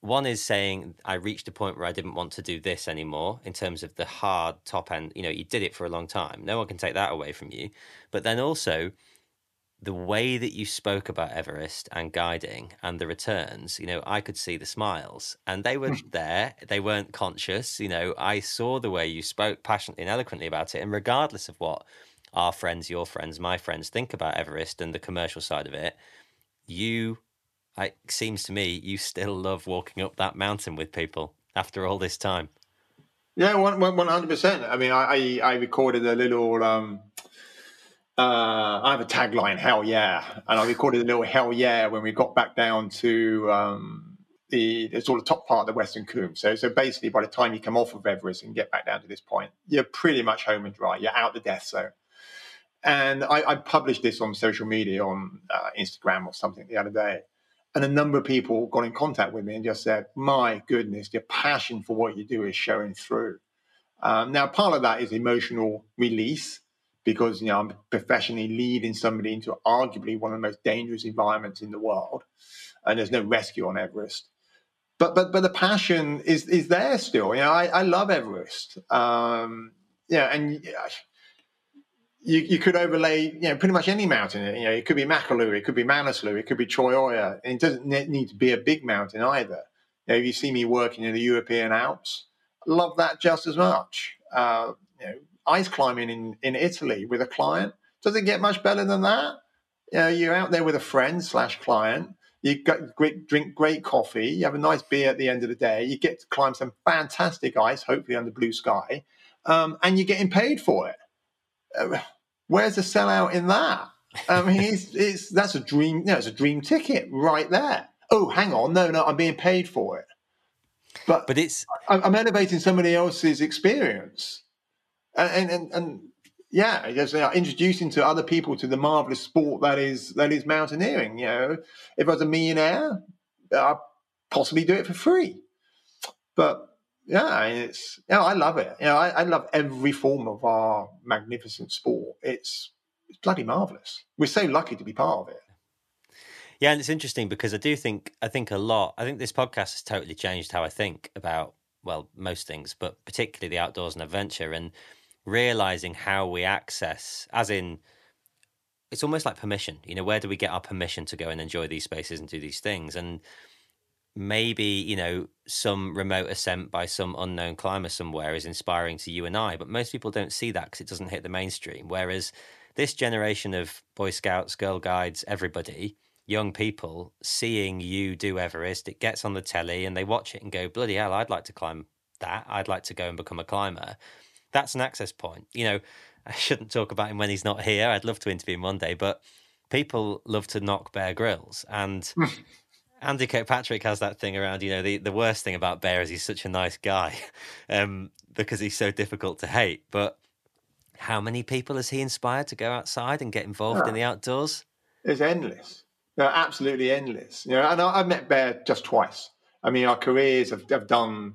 One is saying I reached a point where I didn't want to do this anymore in terms of the hard top end. You know, you did it for a long time. No one can take that away from you. But then also, the way that you spoke about Everest and guiding and the returns, you know, I could see the smiles and they were hmm. there. They weren't conscious. You know, I saw the way you spoke passionately and eloquently about it. And regardless of what our friends, your friends, my friends think about Everest and the commercial side of it, you, it seems to me, you still love walking up that mountain with people after all this time. Yeah, one hundred percent. I mean, I, I recorded a little. Um, uh, I have a tagline, "Hell yeah," and I recorded a little "Hell yeah" when we got back down to um, the, sort of top part of the Western Cwm. So, so basically, by the time you come off of Everest and get back down to this point, you're pretty much home and dry. You're out the death zone. And I, I published this on social media, on uh, Instagram or something the other day. And a number of people got in contact with me and just said, My goodness, your passion for what you do is showing through. Um, now, part of that is emotional release because you know I'm professionally leading somebody into arguably one of the most dangerous environments in the world, and there's no rescue on Everest. But but but the passion is is there still. You know, I, I love Everest. Um, yeah, and you, you could overlay, you know, pretty much any mountain. You know, it could be Makalu, it could be Manaslu, it could be Cho Oyu. It doesn't need to be a big mountain either. You know, if you see me working in the European Alps, love that just as much. Uh, you know, ice climbing in, in Italy with a client, does it get much better than that? You know, you're out there with a friend slash client. You got great, drink great coffee. You have a nice beer at the end of the day. You get to climb some fantastic ice, hopefully under blue sky, um, and you're getting paid for it uh, where's the sellout in that? I mean, [LAUGHS] it's, it's that's a dream. You know, it's a dream ticket right there. Oh, hang on, no, no, I'm being paid for it. But but it's I'm elevating somebody else's experience, and and and, yeah, just uh, introducing to other people to the marvelous sport that is that is mountaineering. You know, if I was a millionaire, I'd possibly do it for free. But yeah, it's yeah, I love it. You know, I, I love every form of our magnificent sport. It's it's bloody marvelous. We're so lucky to be part of it. Yeah, and it's interesting because I do think I think a lot. I think this podcast has totally changed how I think about well most things, but particularly the outdoors and adventure. And realizing how we access, as in, it's almost like permission. You know, where do we get our permission to go and enjoy these spaces and do these things? And maybe you know some remote ascent by some unknown climber somewhere is inspiring to you and I, but most people don't see that because it doesn't hit the mainstream. Whereas this generation of Boy Scouts, Girl Guides, everybody, young people seeing you do Everest, it gets on the telly and they watch it and go, bloody hell, I'd like to climb that. I'd like to go and become a climber. That's an access point. You know, [LAUGHS] I shouldn't talk about him when he's not here. I'd love to interview him one day, but people love to knock Bear Grylls and [LAUGHS] Andy Kirkpatrick has that thing around, you know, the, the worst thing about Bear is he's such a nice guy [LAUGHS] um, because he's so difficult to hate. But how many people has he inspired to go outside and get involved yeah. in the outdoors? It's endless. They're absolutely endless. You know, and I, have met Bear just twice. I mean, our careers have, have done,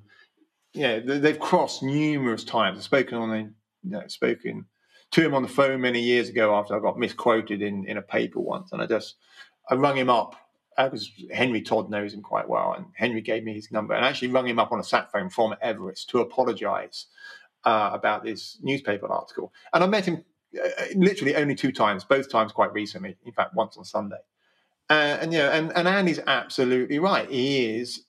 know, they've crossed numerous times. I've spoken on you know, spoken to him on the phone many years ago after I got misquoted in, in a paper once. And I just, I rung him up because Henry Todd knows him quite well, and Henry gave me his number and I actually rung him up on a sat phone from Everest to apologise uh, about this newspaper article. And I met him uh, literally only two times, both times quite recently. In fact, once on Sunday. Uh, and you know, and, and Andy's absolutely right. He is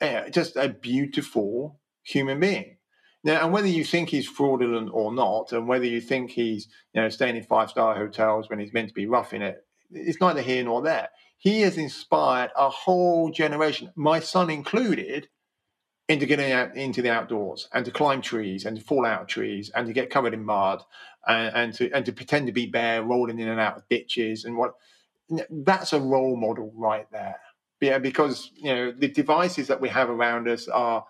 uh, just a beautiful human being. Now, and whether you think he's fraudulent or not, and whether you think he's you know staying in five star hotels when he's meant to be roughing it, it's neither here nor there he has inspired a whole generation, my son included, into getting out into the outdoors and to climb trees and to fall out of trees and to get covered in mud and, and to and to pretend to be bear rolling in and out of ditches and what that's a role model right there. Yeah, because you know the devices that we have around us are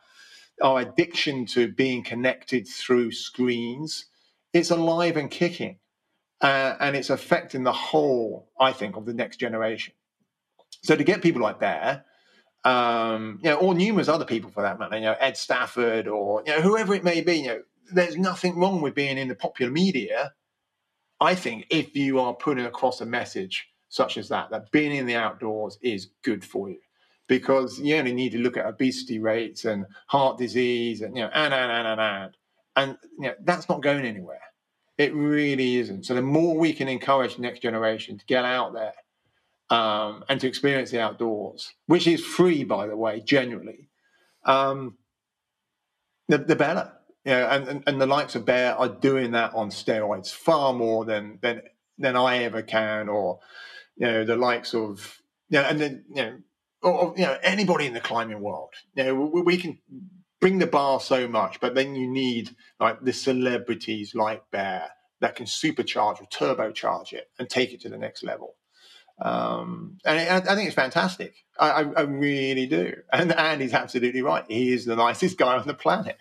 our addiction to being connected through screens. It's alive and kicking, uh, and it's affecting the whole, I think, of the next generation. So to get people like Bear, um, you know, or numerous other people for that matter, you know, Ed Stafford or you know whoever it may be, you know, there's nothing wrong with being in the popular media. I think if you are putting across a message such as that, that being in the outdoors is good for you, because you only need to look at obesity rates and heart disease and you know and and and and and, and you know that's not going anywhere. It really isn't. So the more we can encourage the next generation to get out there um, and to experience the outdoors, which is free, by the way, generally, um, the, the better. You know, and, and, and the likes of Bear are doing that on steroids far more than than than I ever can, or you know, the likes of you know, and then you know, or, or you know, anybody in the climbing world. You know, we, we can bring the bar so much, but then you need like the celebrities like Bear that can supercharge or turbocharge it and take it to the next level. Um, and I, I, think it's fantastic. I, I, really do. And Andy's absolutely right. He is the nicest guy on the planet.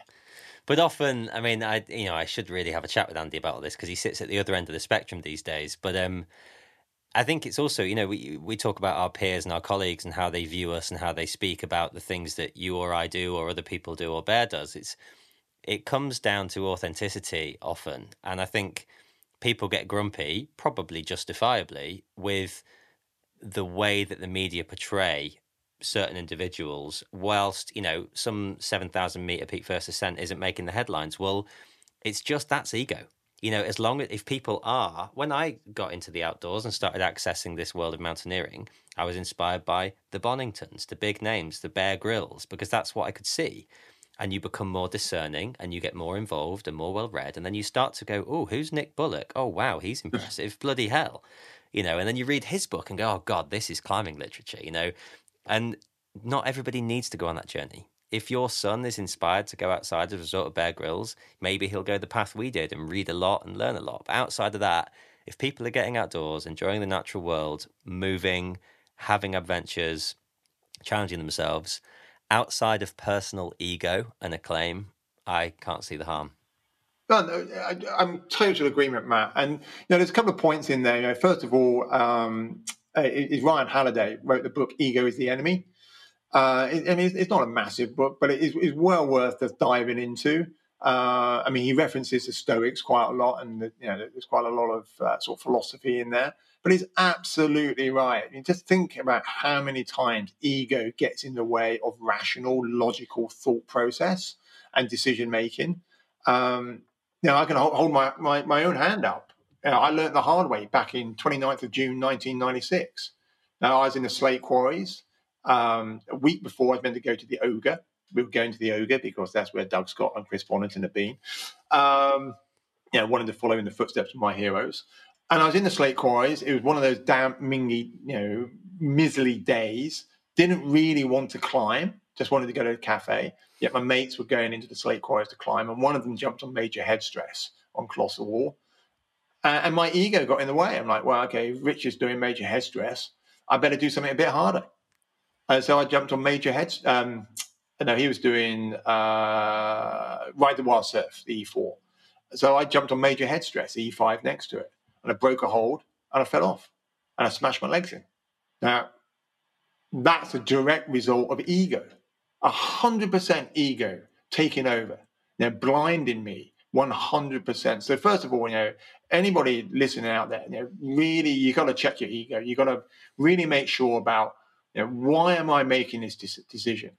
But often, I mean, I you know, I should really have a chat with Andy about all this because he sits at the other end of the spectrum these days. But um, I think it's also, you know, we we talk about our peers and our colleagues and how they view us and how they speak about the things that you or I do or other people do or Bear does. It's it comes down to authenticity often, and I think people get grumpy, probably justifiably, with the way that the media portray certain individuals, whilst you know some seven thousand meter peak first ascent isn't making the headlines. Well, it's just that's ego. You know, as long as if people are, when I got into the outdoors and started accessing this world of mountaineering, I was inspired by the Boningtons, the big names, the Bear Grylls, because that's what I could see. And you become more discerning and you get more involved and more well read. And then you start to go, oh, who's Nick Bullock? Oh, wow, he's [LAUGHS] impressive. Bloody hell you know, and then you read his book and go, oh God, this is climbing literature, you know, and not everybody needs to go on that journey. If your son is inspired to go outside as a result of Bear Grylls, maybe he'll go the path we did and read a lot and learn a lot. But outside of that, if people are getting outdoors, enjoying the natural world, moving, having adventures, challenging themselves, outside of personal ego and acclaim, I can't see the harm. No, no, I, am total agreement, Matt. And you know, there's a couple of points in there. You know, first of all, um, is Ryan Holiday wrote the book "Ego Is the Enemy." Uh, I mean, it's, it's, not a massive book, but it is, is well worth diving into. Uh, I mean, he references the Stoics quite a lot, and the, you know, there's quite a lot of uh, sort of philosophy in there. But he's absolutely right. I mean, just think about how many times ego gets in the way of rational, logical thought process and decision making. Um, you know, I can hold my, my, my own hand up. You know, I learned the hard way back in 29th of June 1996. Now, I was in the slate quarries. Um, a week before, I was meant to go to the Ogre. We were going to the Ogre because that's where Doug Scott and Chris Bonington had been. Um, you know, wanted to follow in the footsteps of my heroes. And I was in the slate quarries. It was one of those damp, mingy, you know, miserly days. Didn't really want to climb. Just wanted to go to a cafe. Yet my mates were going into the slate quarries to climb, and one of them jumped on Major Headstress on Colossus Wall. Uh, and my ego got in the way. I'm like, well, okay, Rich is doing Major Headstress. I better do something a bit harder. And so I jumped on major head. Um, no, he was doing uh, Ride the Wild Surf, the E4. So I jumped on Major Headstress, E5 next to it, and I broke a hold and I fell off and I smashed my legs in. Now, that's a direct result of ego, a hundred percent ego taking over, know, blinding me one hundred percent. So first of all, you know, anybody listening out there, you know, really, you got to check your ego. You got to really make sure about, you know, why am I making this decision?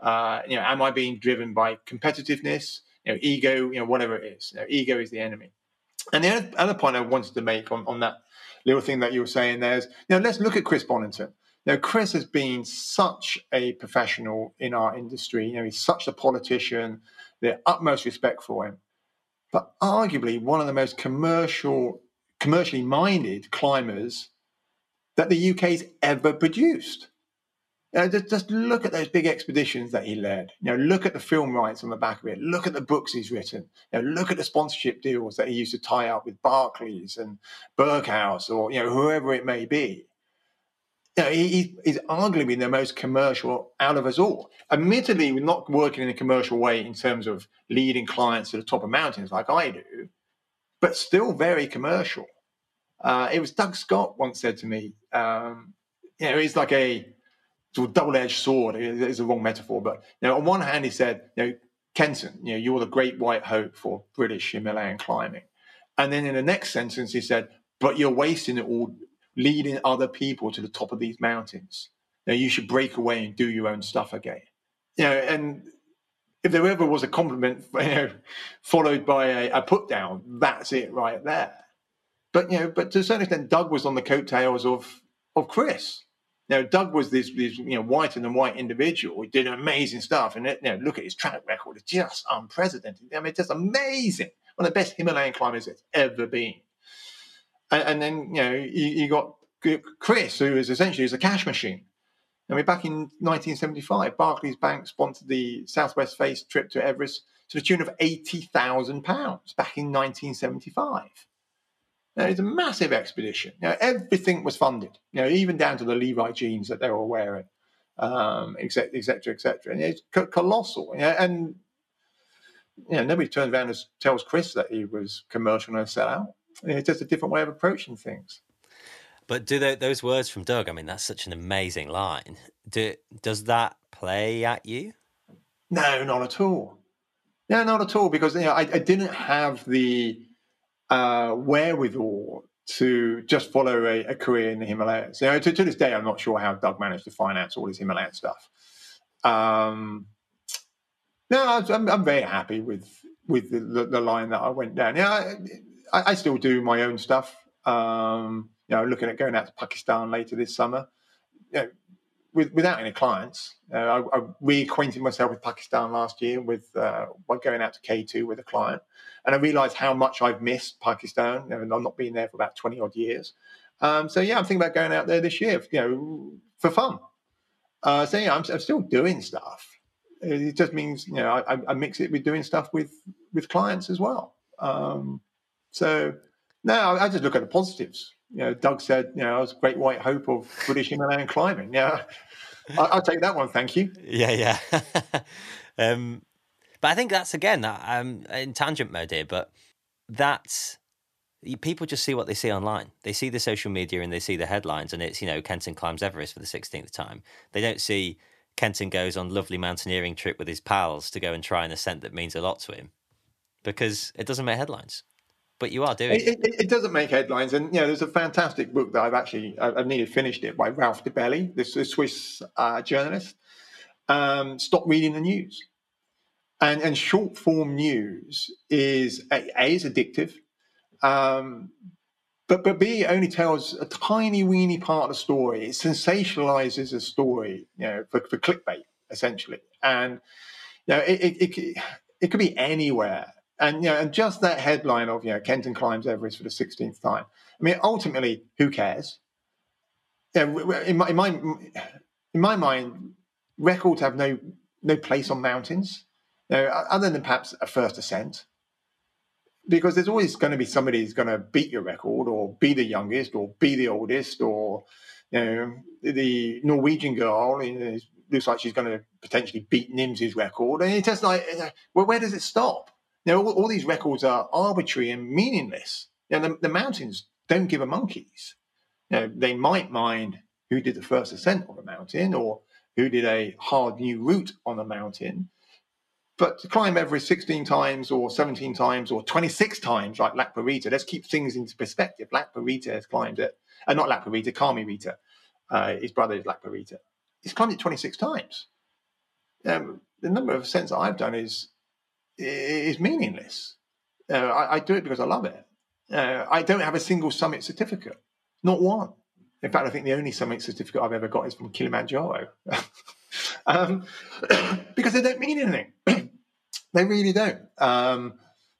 Uh, you know, am I being driven by competitiveness? You know, ego, you know, whatever it is. You know, ego is the enemy. And the other point I wanted to make on, on that little thing that you were saying there is, you know, let's look at Chris Bonington. Know, Chris has been such a professional in our industry. You know, he's such a politician. The utmost respect for him, but arguably one of the most commercial, commercially minded climbers that the UK's ever produced. Know, just, just look at those big expeditions that he led. You know, look at the film rights on the back of it. Look at the books he's written. You know, look at the sponsorship deals that he used to tie up with Barclays and Berghaus or you know whoever it may be. You know, he, he's arguably the most commercial out of us all. Admittedly, we're not working in a commercial way in terms of leading clients to the top of mountains like I do, but still very commercial. Uh, it was Doug Scott once said to me, um, you know, he's like a sort of double-edged sword It's a wrong metaphor, but you know, on one hand, he said, you know, Kenton, you know, you're the great white hope for British Himalayan climbing, and then in the next sentence, he said, but you're wasting it all leading other people to the top of these mountains. Now you should break away and do your own stuff again. You know, and if there ever was a compliment, [LAUGHS] you know, followed by a, a put down, that's it right there. But you know, but to a certain extent, Doug was on the coattails of of Chris. Now, Doug was this, this you know, white and white individual. He did amazing stuff. And, you know, look at his track record. It's just unprecedented. I mean, it's just amazing. One of the best Himalayan climbers that's ever been. And, and then, you know, you, you, got Chris, who is essentially is a cash machine. I mean, back in 1975, Barclays Bank sponsored the Southwest Face trip to Everest to the tune of £80,000 back in 1975. Now, it's a massive expedition. Now, everything was funded, you know, even down to the Levi jeans that they were wearing, um, et cetera, et cetera, et cetera. And it's colossal. You know, and you know, nobody turns around and tells Chris that he was commercial and a sellout. It's just a different way of approaching things. But do they, those words from Doug? I mean, that's such an amazing line. Do, does that play at you? No, not at all. No, not at all. Because you know, I, I didn't have the uh, wherewithal to just follow a, a, career in the Himalayas. You know, to, to, this day, I'm not sure how Doug managed to finance all his Himalayan stuff. Um, no, I'm, I'm, very happy with with the, the, line that I went down. Yeah, I, I, still do my own stuff. Um, you know, looking at going out to Pakistan later this summer. You know, with, without any clients, uh, I, I, reacquainted myself with Pakistan last year with uh, going out to K2 with a client, and I realised how much I've missed Pakistan. Know, I've not been there for about twenty odd years. Um, so yeah, I'm thinking about going out there this year, you know, for fun. Uh, so yeah, I'm, I'm, still doing stuff. It just means you know I, I, mix it with doing stuff with with clients as well. Um, so no, I just look at the positives you know, Doug said, you know, I was a great white hope of British Himalayan climbing. Yeah, I, will take that one. Thank you. Yeah, yeah. [LAUGHS] um, but I think that's again, I'm in tangent mode here, but that's people just see what they see online. They see the social media and they see the headlines, and it's you know Kenton climbs Everest for the sixteenth time. They don't see Kenton goes on lovely mountaineering trip with his pals to go and try an ascent that means a lot to him, because it doesn't make headlines but you are doing it, it, it, doesn't make headlines and you know there's a fantastic book that i've actually i've nearly finished it by Rolf Dobelli this, swiss uh, journalist um, stop reading the news And, and short form news is a, a is addictive, um, but but B only tells a tiny weeny part of the story. It sensationalizes a story, you know, for, for clickbait essentially, and you know it, it, it, it could be anywhere. And you know, and just that headline of you know Kenton climbs Everest for the sixteenth time. I mean, ultimately, who cares? Yeah, in my, in my in my mind, records have no no place on mountains, you know, other than perhaps a first ascent because there's always going to be somebody who's going to beat your record or be the youngest or be the oldest or you know the Norwegian girl you know, looks like she's going to potentially beat Nims's record and it's just like well where does it stop know all, all these records are arbitrary and meaningless know, the, the, mountains don't give a monkeys know, they might mind who did the first ascent on a mountain or who did a hard new route on a mountain but to climb Everest 16 times or 17 times or 26 times, like Lakpa let's keep things into perspective. Lakpa has climbed it, uh, not Lakpa Rita, Kami Rita. Uh, his brother is Lakpa He's climbed it 26 times. Um, the number of ascents I've done is is meaningless. Uh, I, I, do it because I love it. Uh, I don't have a single summit certificate, not one. In fact, I think the only summit certificate I've ever got is from Kilimanjaro, [LAUGHS] um, [COUGHS] because they don't mean anything. [CLEARS THROAT] They really don't. Um,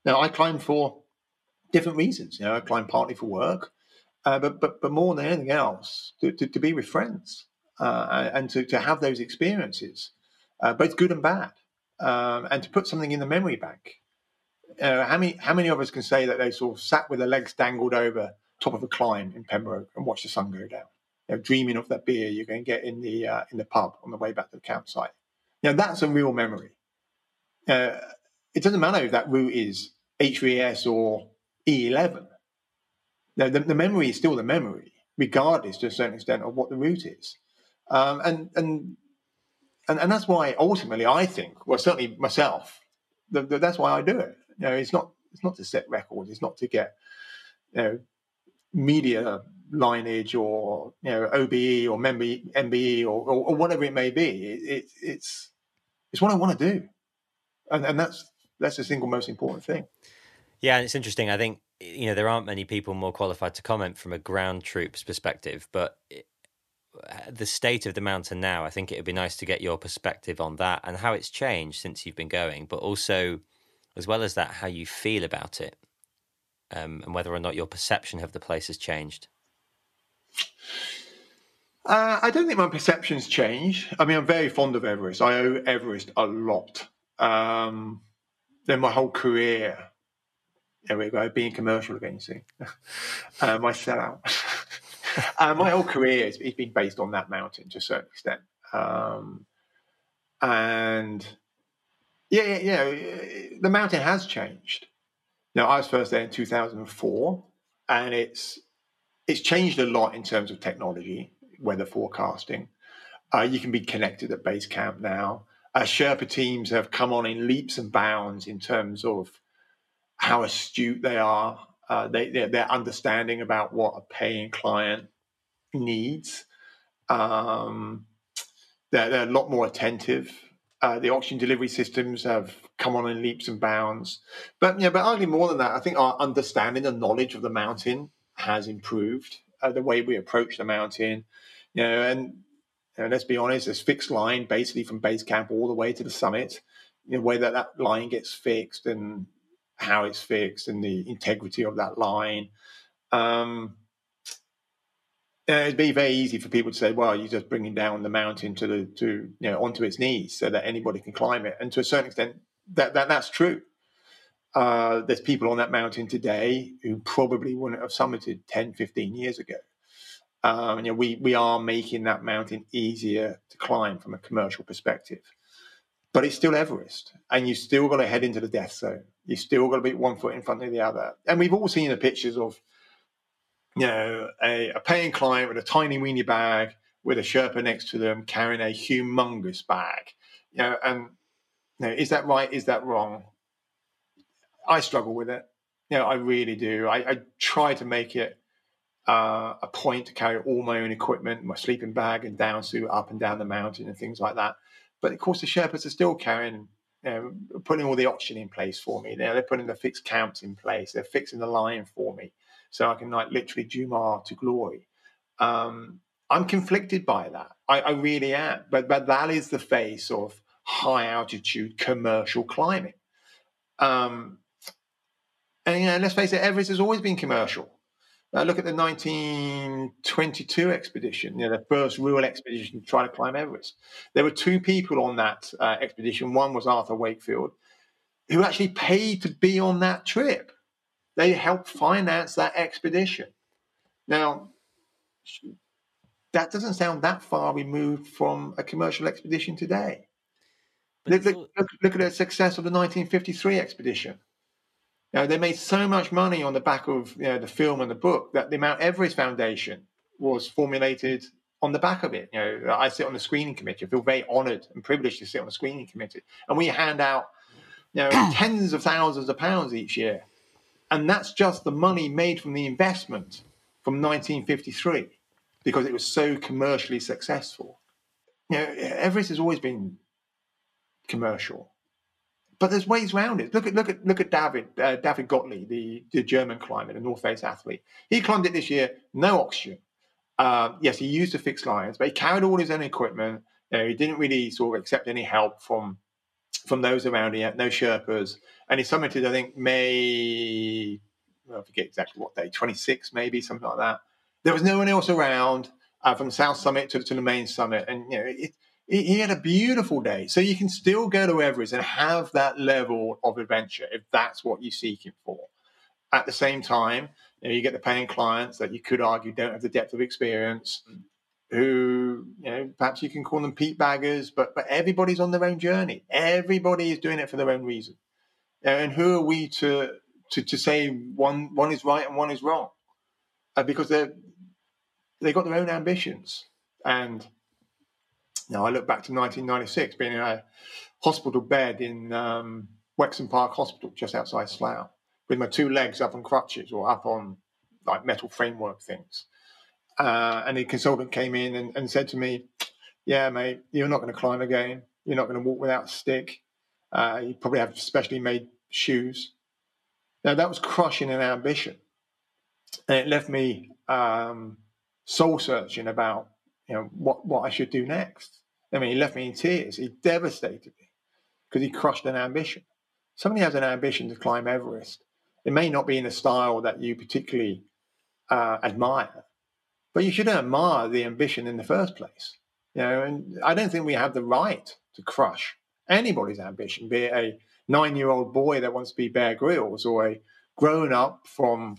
now, I climb for different reasons. You know, I climb partly for work, uh, but but but more than anything else, to, to, to be with friends uh, and to, to have those experiences, uh, both good and bad, um, and to put something in the memory bank. Uh, how many how many of us can say that they sort of sat with their legs dangled over top of a climb in Pembroke and watched the sun go down, you know, dreaming of that beer you're going to get in the uh, in the pub on the way back to the campsite. You know, that's a real memory uh, it doesn't matter if that route is HVS or E11. No, the, the, memory is still the memory, regardless to a certain extent of what the route is. Um, and, and, and, and that's why ultimately I think, well, certainly myself, the, the, that's why I do it. You know, it's not, it's not to set records. It's not to get, you know, media lineage or, you know, OBE or MBE or, or, or whatever it may be. It, it, it's, it's what I want to do and, and that's that's the single most important thing. Yeah, and it's interesting. I think you know there aren't many people more qualified to comment from a ground troops perspective, but the state of the mountain now, I think it would be nice to get your perspective on that and how it's changed since you've been going, but also, as well as that, how you feel about it, um, and whether or not your perception of the place has changed. Uh, I don't think my perceptions change. I mean, I'm very fond of Everest. I owe Everest a lot. Um, then my whole career, there we go, being commercial again, you see, uh, my sellout. [LAUGHS] [LAUGHS] uh, my whole career has, been based on that mountain to a certain extent. Um, and yeah, yeah, yeah, the mountain has changed. Now, I was first there in 2004, and it's it's changed a lot in terms of technology, weather forecasting. Uh, you can be connected at base camp now uh, Sherpa teams have come on in leaps and bounds in terms of how astute they are, uh, they, their, understanding about what a paying client needs. Um, they're, they're, a lot more attentive. Uh, the oxygen delivery systems have come on in leaps and bounds. But yeah, but arguably more than that, I think our understanding and knowledge of the mountain has improved. Uh, the way we approach the mountain, you know, and let's be honest, there's fixed line basically from base camp all the way to the summit. The way that that line gets fixed and how it's fixed and the integrity of that line. Um, it'd be very easy for people to say, "Well, you're just bringing down the mountain to the to you know onto its knees so that anybody can climb it." And to a certain extent, that, that that's true. Uh, there's people on that mountain today who probably wouldn't have summited 10, 15 years ago. Um, you know, we we are making that mountain easier to climb from a commercial perspective, but it's still Everest, and you still got to head into the death zone. You still got to be one foot in front of the other. And we've all seen the pictures of, you know, a, a paying client with a tiny weenie bag with a Sherpa next to them carrying a humongous bag. You know, and you know, is that right? Is that wrong? I struggle with it. You know, I really do. I, I try to make it uh, a point to carry all my own equipment, my sleeping bag and down suit up and down the mountain and things like that. But of course, the Sherpas are still carrying you know, putting all the oxygen in place for me. They're putting the fixed camps in place. They're fixing the line for me, so I can like literally Jumar to glory. Um, I'm conflicted by that. I, I, really am. But but that is the face of high altitude commercial climbing. Um, and you know, let's face it, Everest has always been commercial. Uh, look at the 1922 expedition, you know, the first real expedition to try to climb Everest. There were two people on that uh, expedition. One was Arthur Wakefield, who actually paid to be on that trip. They helped finance that expedition. Now, that doesn't sound that far removed from a commercial expedition today. Look, look, look, look, at the success of the 1953 expedition. You know, they made so much money on the back of you know, the film and the book that the Mount Everest Foundation was formulated on the back of it. You know, I sit on the screening committee. I feel very honoured and privileged to sit on the screening committee, and we hand out you know [CLEARS THROAT] tens of thousands of pounds each year, and that's just the money made from the investment from 1953 because it was so commercially successful. You know, Everest has always been commercial, but there's ways around it. Look at look at look at David uh, David Göttler, the, the German climber, the North Face athlete. He climbed it this year, no oxygen. Uh, yes, he used the fixed lines, but he carried all his own equipment. You know, he didn't really sort of accept any help from from those around him. No Sherpas, and he summited, I think, May. I forget exactly what day, 26 maybe, something like that. There was no one else around uh, from South Summit to, to the main summit, and you know it, it, he had a beautiful day. So you can still go to Everest and have that level of adventure if that's what you're seeking for. At the same time, you, know, you get the paying clients that you could argue don't have the depth of experience, who you know perhaps you can call them peak baggers, but but everybody's on their own journey. Everybody is doing it for their own reason, and who are we to to, to say one one is right and one is wrong? Uh, because they're they got their own ambitions. And you know, I look back to 1996, being in a hospital bed in um, Wexham Park Hospital, just outside Slough, with my two legs up on crutches or up on like metal framework things. Uh, and the consultant came in and, and, said to me, "Yeah, mate, you're not going to climb again. You're not going to walk without a stick. Uh, you probably have specially made shoes." Now that was crushing an ambition, and it left me um, soul searching about you know what what I should do next. I mean, he left me in tears. He devastated me because he crushed an ambition. Somebody has an ambition to climb Everest. It may not be in a style that you particularly uh, admire, but you should admire the ambition in the first place. You know, and I don't think we have the right to crush anybody's ambition, be it a nine-year-old boy that wants to be Bear Grylls or a grown up from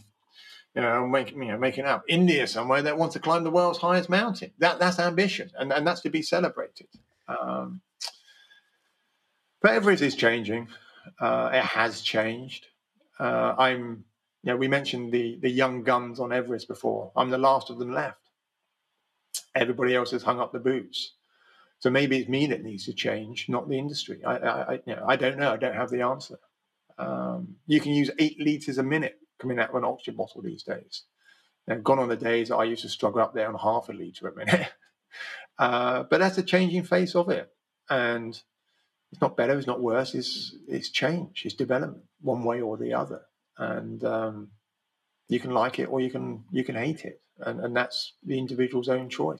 you know, making you know, making up India somewhere that wants to climb the world's highest mountain. That that's ambition, and, and that's to be celebrated. Um, but Everest is changing. Uh, it has changed. Uh, I'm, you know, we mentioned the the young guns on Everest before. I'm the last of them left. Everybody else has hung up the boots. So maybe it's me that needs to change, not the industry. I, I, you know, I don't know. I don't have the answer. Um, you can use eight liters a minute coming out of an oxygen bottle these days. Now, gone on the days I used to struggle up there on half a litre a minute. [LAUGHS] uh, but that's the changing face of it. And it's not better, it's not worse, it's, it's change, it's development, one way or the other. And um, you can like it or you can you can hate it. And, and that's the individual's own choice.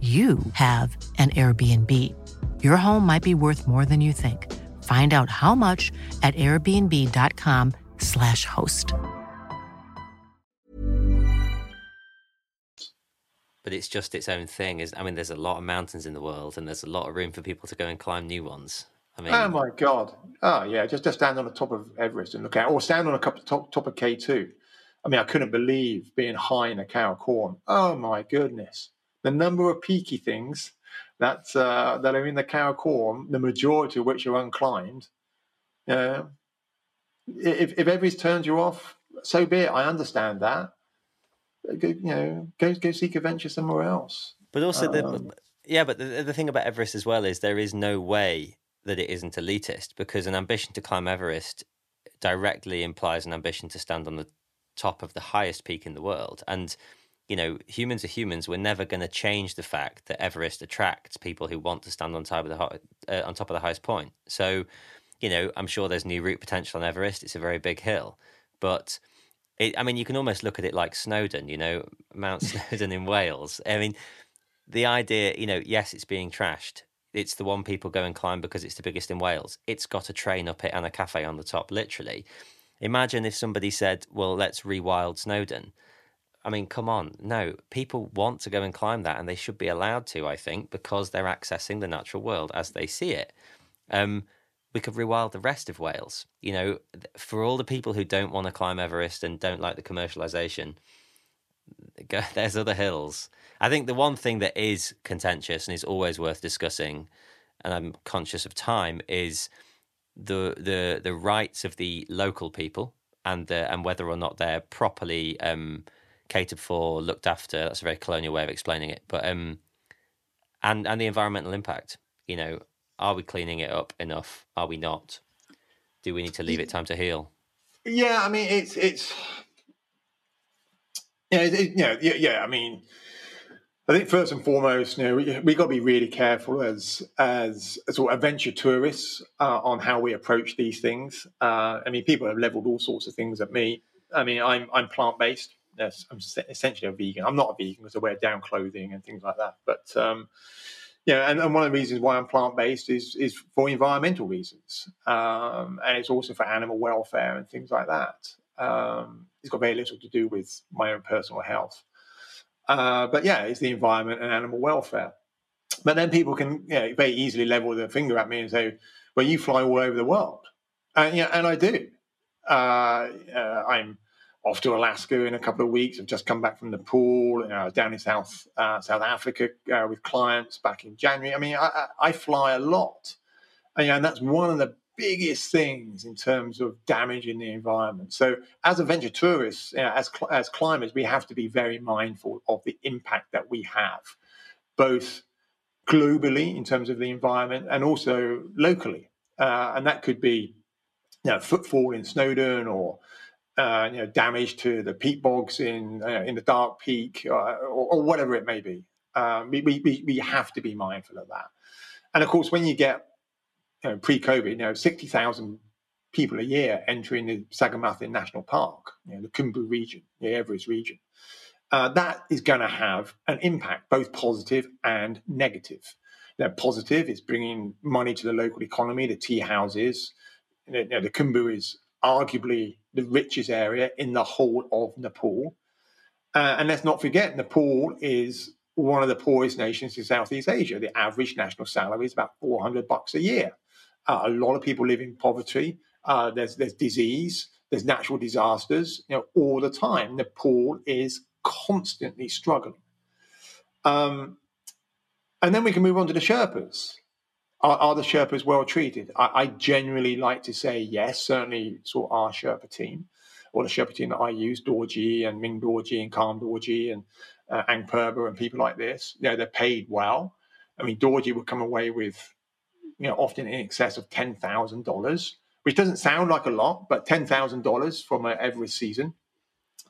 you have an Airbnb. Your home might be worth more than you think. Find out how much at airbnb.com/slash host. But it's just its own thing. Is I mean, there's a lot of mountains in the world, and there's a lot of room for people to go and climb new ones. I mean, oh my god! Oh yeah, just just stand on the top of Everest and look out, or stand on a top top of K two. I mean, I couldn't believe being high in a Karakoram. Oh my goodness! The number of peaky things that's uh, that are in the Karakoram, the majority of which are unclimbed. Uh, if, if Everest turns you off, so be it. I understand that. Go, you know, go go seek a venture somewhere else. But also, um, the, yeah, but the, the thing about Everest as well is there is no way that it isn't elitist because an ambition to climb Everest directly implies an ambition to stand on the top of the highest peak in the world. And, you know, humans are humans. We're never going to change the fact that Everest attracts people who want to stand on top of the uh, on top of the highest point. So, you know, I'm sure there's new route potential on Everest. It's a very big hill, but it, I mean, you can almost look at it like Snowdon. You know, Mount [LAUGHS] Snowdon in Wales. I mean, the idea, you know, yes, it's being trashed. It's the one people go and climb because it's the biggest in Wales. It's got a train up it and a cafe on the top, literally. Imagine if somebody said, well, let's rewild Snowdon. I mean, come on. No, people want to go and climb that, and they should be allowed to, I think, because they're accessing the natural world as they see it. Um, we could rewild the rest of Wales. You know, for all the people who don't want to climb Everest and don't like the commercialization, [LAUGHS] there's other hills. I think the one thing that is contentious and is always worth discussing, and I'm conscious of time, is the the the rights of the local people and the, and whether or not they're properly um, catered for, looked after. That's a very colonial way of explaining it, but um, and and the environmental impact. You know, are we cleaning it up enough? Are we not? Do we need to leave it time to heal? Yeah, I mean, it's it's yeah, it, yeah, yeah, yeah. I mean, I think first and foremost, you know, we, we got to be really careful as as, as sort of adventure tourists uh, on how we approach these things. Uh, I mean, people have leveled all sorts of things at me. I mean, I'm I'm plant based. I'm essentially a vegan. I'm not a vegan because I wear down clothing and things like that. But um, yeah, and, and, one of the reasons why I'm plant based is is for environmental reasons, um, and it's also for animal welfare and things like that. Um, it's got very little to do with my own personal health. Uh, but yeah, it's the environment and animal welfare. But then people can you know, very easily level their finger at me and say, "Well, you fly all over the world," and yeah, and I do. Uh, uh, I'm off to Alaska in a couple of weeks. I've just come back from Nepal. You know, down in South uh, South Africa uh, with clients back in January. I mean, I, I fly a lot, and, and that's one of the biggest things in terms of damaging the environment. So, as adventure tourists, you know, as as climbers, we have to be very mindful of the impact that we have, both globally in terms of the environment and also locally, uh, and that could be, you know, footfall in Snowdon or uh, you know, damage to the peat bogs in uh, in the dark peak or, uh, or, or whatever it may be. Um, we, we, we have to be mindful of that. And of course, when you get you know, pre-COVID, you know, 60,000 people a year entering the Sagarmatha National Park, you know, the Khumbu region, the Everest region, uh, that is going to have an impact, both positive and negative. You know, positive is bringing money to the local economy, the tea houses. You know, the Khumbu is arguably the richest area in the whole of Nepal. Uh, and let's not forget, Nepal is one of the poorest nations in Southeast Asia. The average national salary is about 400 bucks a year. Uh, a lot of people live in poverty. Uh, there's there's disease, there's natural disasters, you know, all the time. Nepal is constantly struggling. Um, and then we can move on to the Sherpas. Are, are the Sherpas well treated? I, I, generally like to say yes, certainly sort of our Sherpa team, or the Sherpa team that I use, Dorji and Ming Dorji and Kharm Dorji and uh, Ang Purba and people like this. You know, they're paid well. I mean, Dorji would come away with, you know, often in excess of ten thousand dollars, which doesn't sound like a lot, but ten thousand dollars from a Everest season.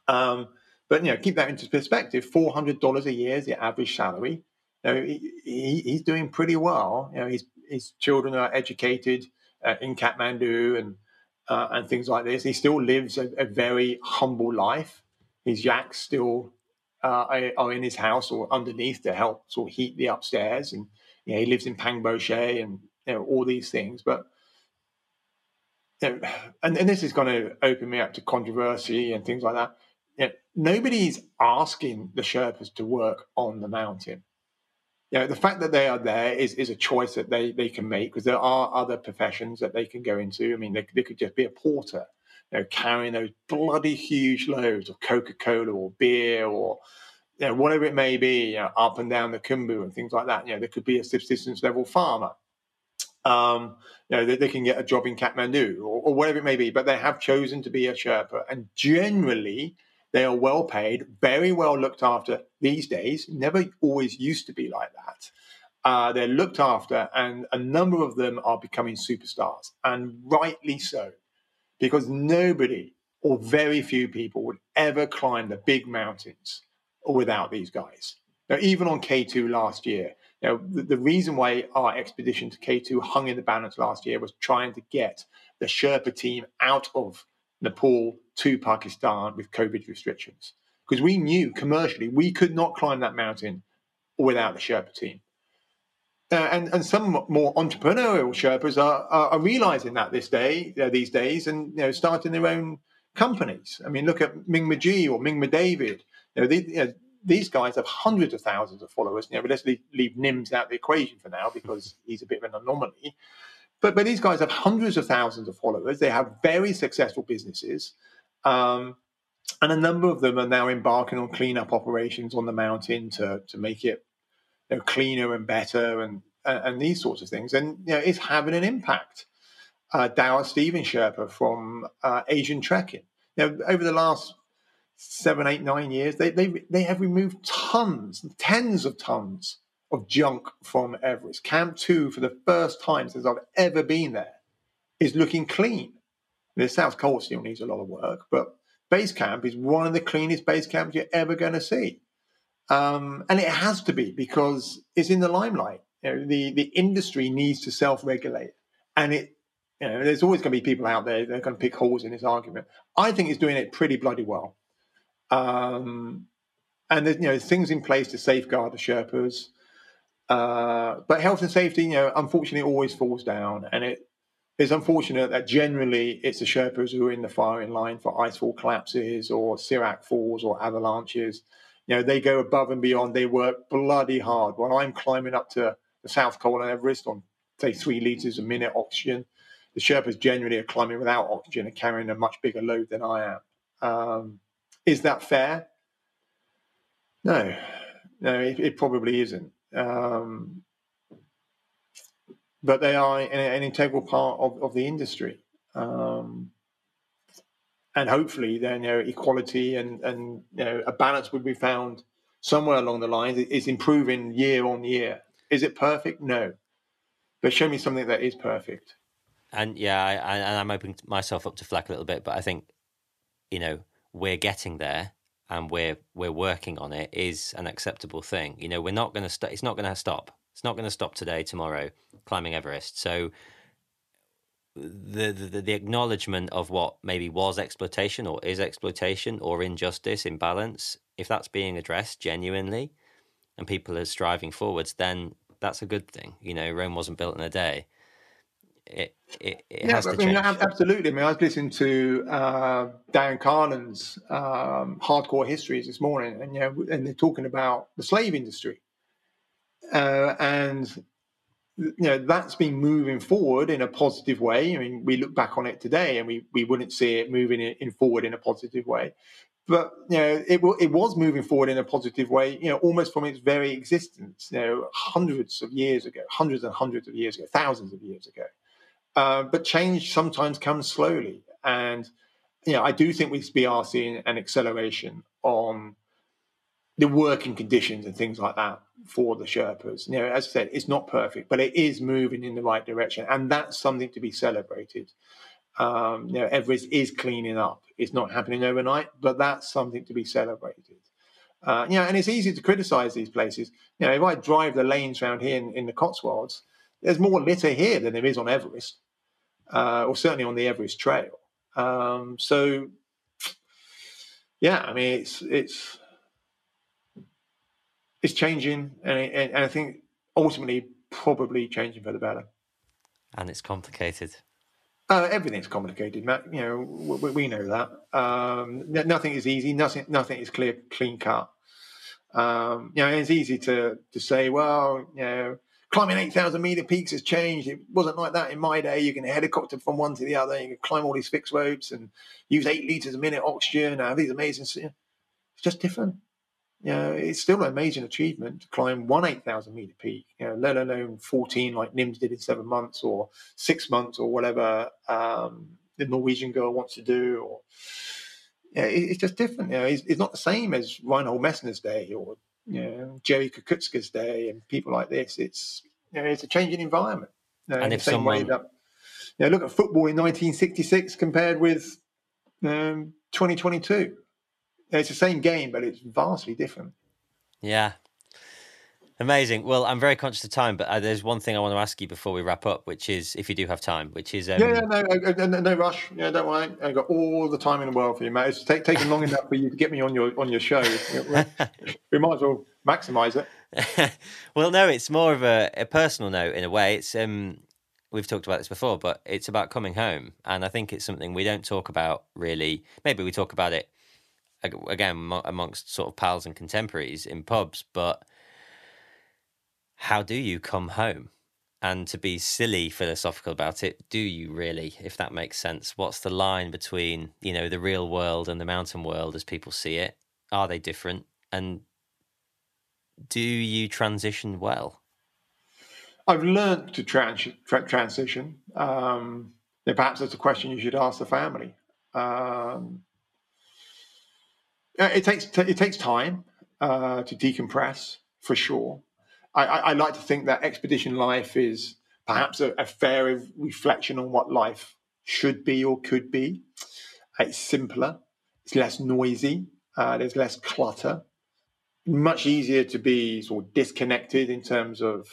Um, but you know, keep that into perspective. Four hundred dollars a year is the average salary. You know, he, he, he's doing pretty well. You know, he's his children are educated uh, in Kathmandu and uh, and things like this. He still lives a, a very humble life. His yaks still uh, are in his house or underneath to help sort of heat the upstairs, and you know, he lives in Pangboche and you know, all these things. But you know, and, and this is going to open me up to controversy and things like that. You nobody's asking the Sherpas to work on the mountain you know, the fact that they are there is, is a choice that they, they can make because there are other professions that they can go into. I mean, they, they could just be a porter, you know, carrying those bloody huge loads of Coca Cola or beer or you know, whatever it may be, you know, up and down the Khumbu and things like that. You know, there could be a subsistence level farmer. Um, you know, they, they, can get a job in Kathmandu or, or, whatever it may be, but they have chosen to be a Sherpa. And generally, they are well paid, very well looked after these days. Never always used to be like that. Uh, they're looked after, and a number of them are becoming superstars, and rightly so, because nobody or very few people would ever climb the big mountains without these guys. Now, even on K2 last year, now the, the reason why our expedition to K2 hung in the balance last year was trying to get the Sherpa team out of Nepal to Pakistan with COVID restrictions. Because we knew commercially we could not climb that mountain without the Sherpa team. Uh, and, and some more entrepreneurial Sherpas are, are, are realizing that this day, uh, these days, and you know, starting their own companies. I mean, look at Mingma G or Mingma David. You know, they, you know, these guys have hundreds of thousands of followers. You know, but let's leave, leave Nims out of the equation for now because he's a bit of an anomaly. But but these guys have hundreds of thousands of followers. They have very successful businesses, um, and a number of them are now embarking on cleanup operations on the mountain to to make it you know, cleaner and better and, and, and these sorts of things. And you know, it's having an impact. Uh, Dawa Steven Sherpa from uh, Asian Trekking. Know, over the last seven, eight, nine years, they, they, they have removed tons, tens of tons of junk from Everest. Camp 2, for the first time since I've ever been there, is looking clean. The South Col still needs a lot of work, but base camp is one of the cleanest base camps you're ever going to see. Um, and it has to be because it's in the limelight. You know, the, the industry needs to self regulate. And it, you know, there's always going to be people out there that are going to pick holes in this argument. I think it's doing it pretty bloody well. Um, and there's you know things in place to safeguard the Sherpas. Uh, but health and safety, you know, unfortunately, always falls down, and it is unfortunate that generally it's the Sherpas who are in the firing line for icefall collapses or serac falls or avalanches. You know, they go above and beyond. They work bloody hard. When I'm climbing up to the South Col and Everest on say three liters a minute oxygen, the Sherpas generally are climbing without oxygen and carrying a much bigger load than I am. Um, is that fair? No, no, it, it probably isn't. Um, but they are an, an integral part of, of the industry. Um, and hopefully, then you know, equality and, and you know, a balance would be found somewhere along the lines. It's improving year on year. Is it perfect? No. But show me something that is perfect. And yeah, I, I, and I'm opening myself up to flack a little bit, but I think, you know, we're getting there and we're we're working on it is an acceptable thing. You know, we're not going to it's not going to stop. It's not going to stop today, tomorrow, climbing Everest. So the, the the acknowledgement of what maybe was exploitation or is exploitation or injustice, imbalance, if that's being addressed genuinely, and people are striving forwards, then that's a good thing. You know, Rome wasn't built in a day it, it, it yeah, has to I mean, change. Absolutely. I mean, I was listening to uh, Dan Carlin's um, hardcore histories this morning, and you know, and they're talking about the slave industry, uh, and you know that's been moving forward in a positive way. I mean, we look back on it today, and we we wouldn't see it moving in, in forward in a positive way. But you know, it it was moving forward in a positive way. You know, almost from its very existence. You know, hundreds of years ago, hundreds and hundreds of years ago, thousands of years ago. Uh, but change sometimes comes slowly. And, you know, I do think we are seeing an acceleration on the working conditions and things like that for the Sherpas. You know, as I said, it's not perfect, but it is moving in the right direction. And that's something to be celebrated. Um, you know, Everest is cleaning up. It's not happening overnight, but that's something to be celebrated. Uh, you know, and it's easy to criticize these places. You know, if I drive the lanes around here in, in the Cotswolds, there's more litter here than there is on Everest, uh, or certainly on the Everest Trail. Um, so, yeah, I mean, it's it's it's changing, and, and, I think ultimately probably changing for the better. And it's complicated. Uh, everything's complicated, Matt. You know, we, we know that. Um, nothing is easy. Nothing, nothing is clear, clean cut. Um, you know, it's easy to to say, well, you know, climbing 8,000 meter peaks has changed. It wasn't like that in my day. You can helicopter from one to the other. You can climb all these fixed ropes and use eight liters a minute oxygen. Have these amazing. It's just different. You know, it's still an amazing achievement to climb one 8,000 meter peak, you know, let alone 14 like Nims did in seven months or six months or whatever um, the Norwegian girl wants to do. Or yeah, it, it's just different. You know, it's, it's, not the same as Reinhold Messner's day or you know, Jerzy Kukuczka's day and people like this. It's you know, it's a changing environment. You know, and if someone that, you know, look at football in 1966 compared with um, 2022 it's the same game, but it's vastly different. Yeah. Amazing. Well, I'm very conscious of time, but uh, there's one thing I want to ask you before we wrap up, which is if you do have time, which is um... yeah, yeah, no, no, no, rush. Yeah, don't worry. I've got all the time in the world for you, mate. It's take, taken long enough for you to get me on your on your show. we might as well maximise it. [LAUGHS] well, no, it's more of a, a personal note in a way. It's um, we've talked about this before, but it's about coming home, and I think it's something we don't talk about really. Maybe we talk about it again amongst sort of pals and contemporaries in pubs, but how do you come home? And to be silly philosophical about it, do you really, if that makes sense? What's the line between, you know, the real world and the mountain world as people see it? Are they different? And do you transition well? I've learned to trans- tra- transition. Um, perhaps that's a question you should ask the family. Um, it takes it takes time uh, to decompress for sure. I, I, I, like to think that expedition life is perhaps a, a, fair reflection on what life should be or could be. It's simpler. It's less noisy. Uh, there's less clutter. Much easier to be sort of disconnected in terms of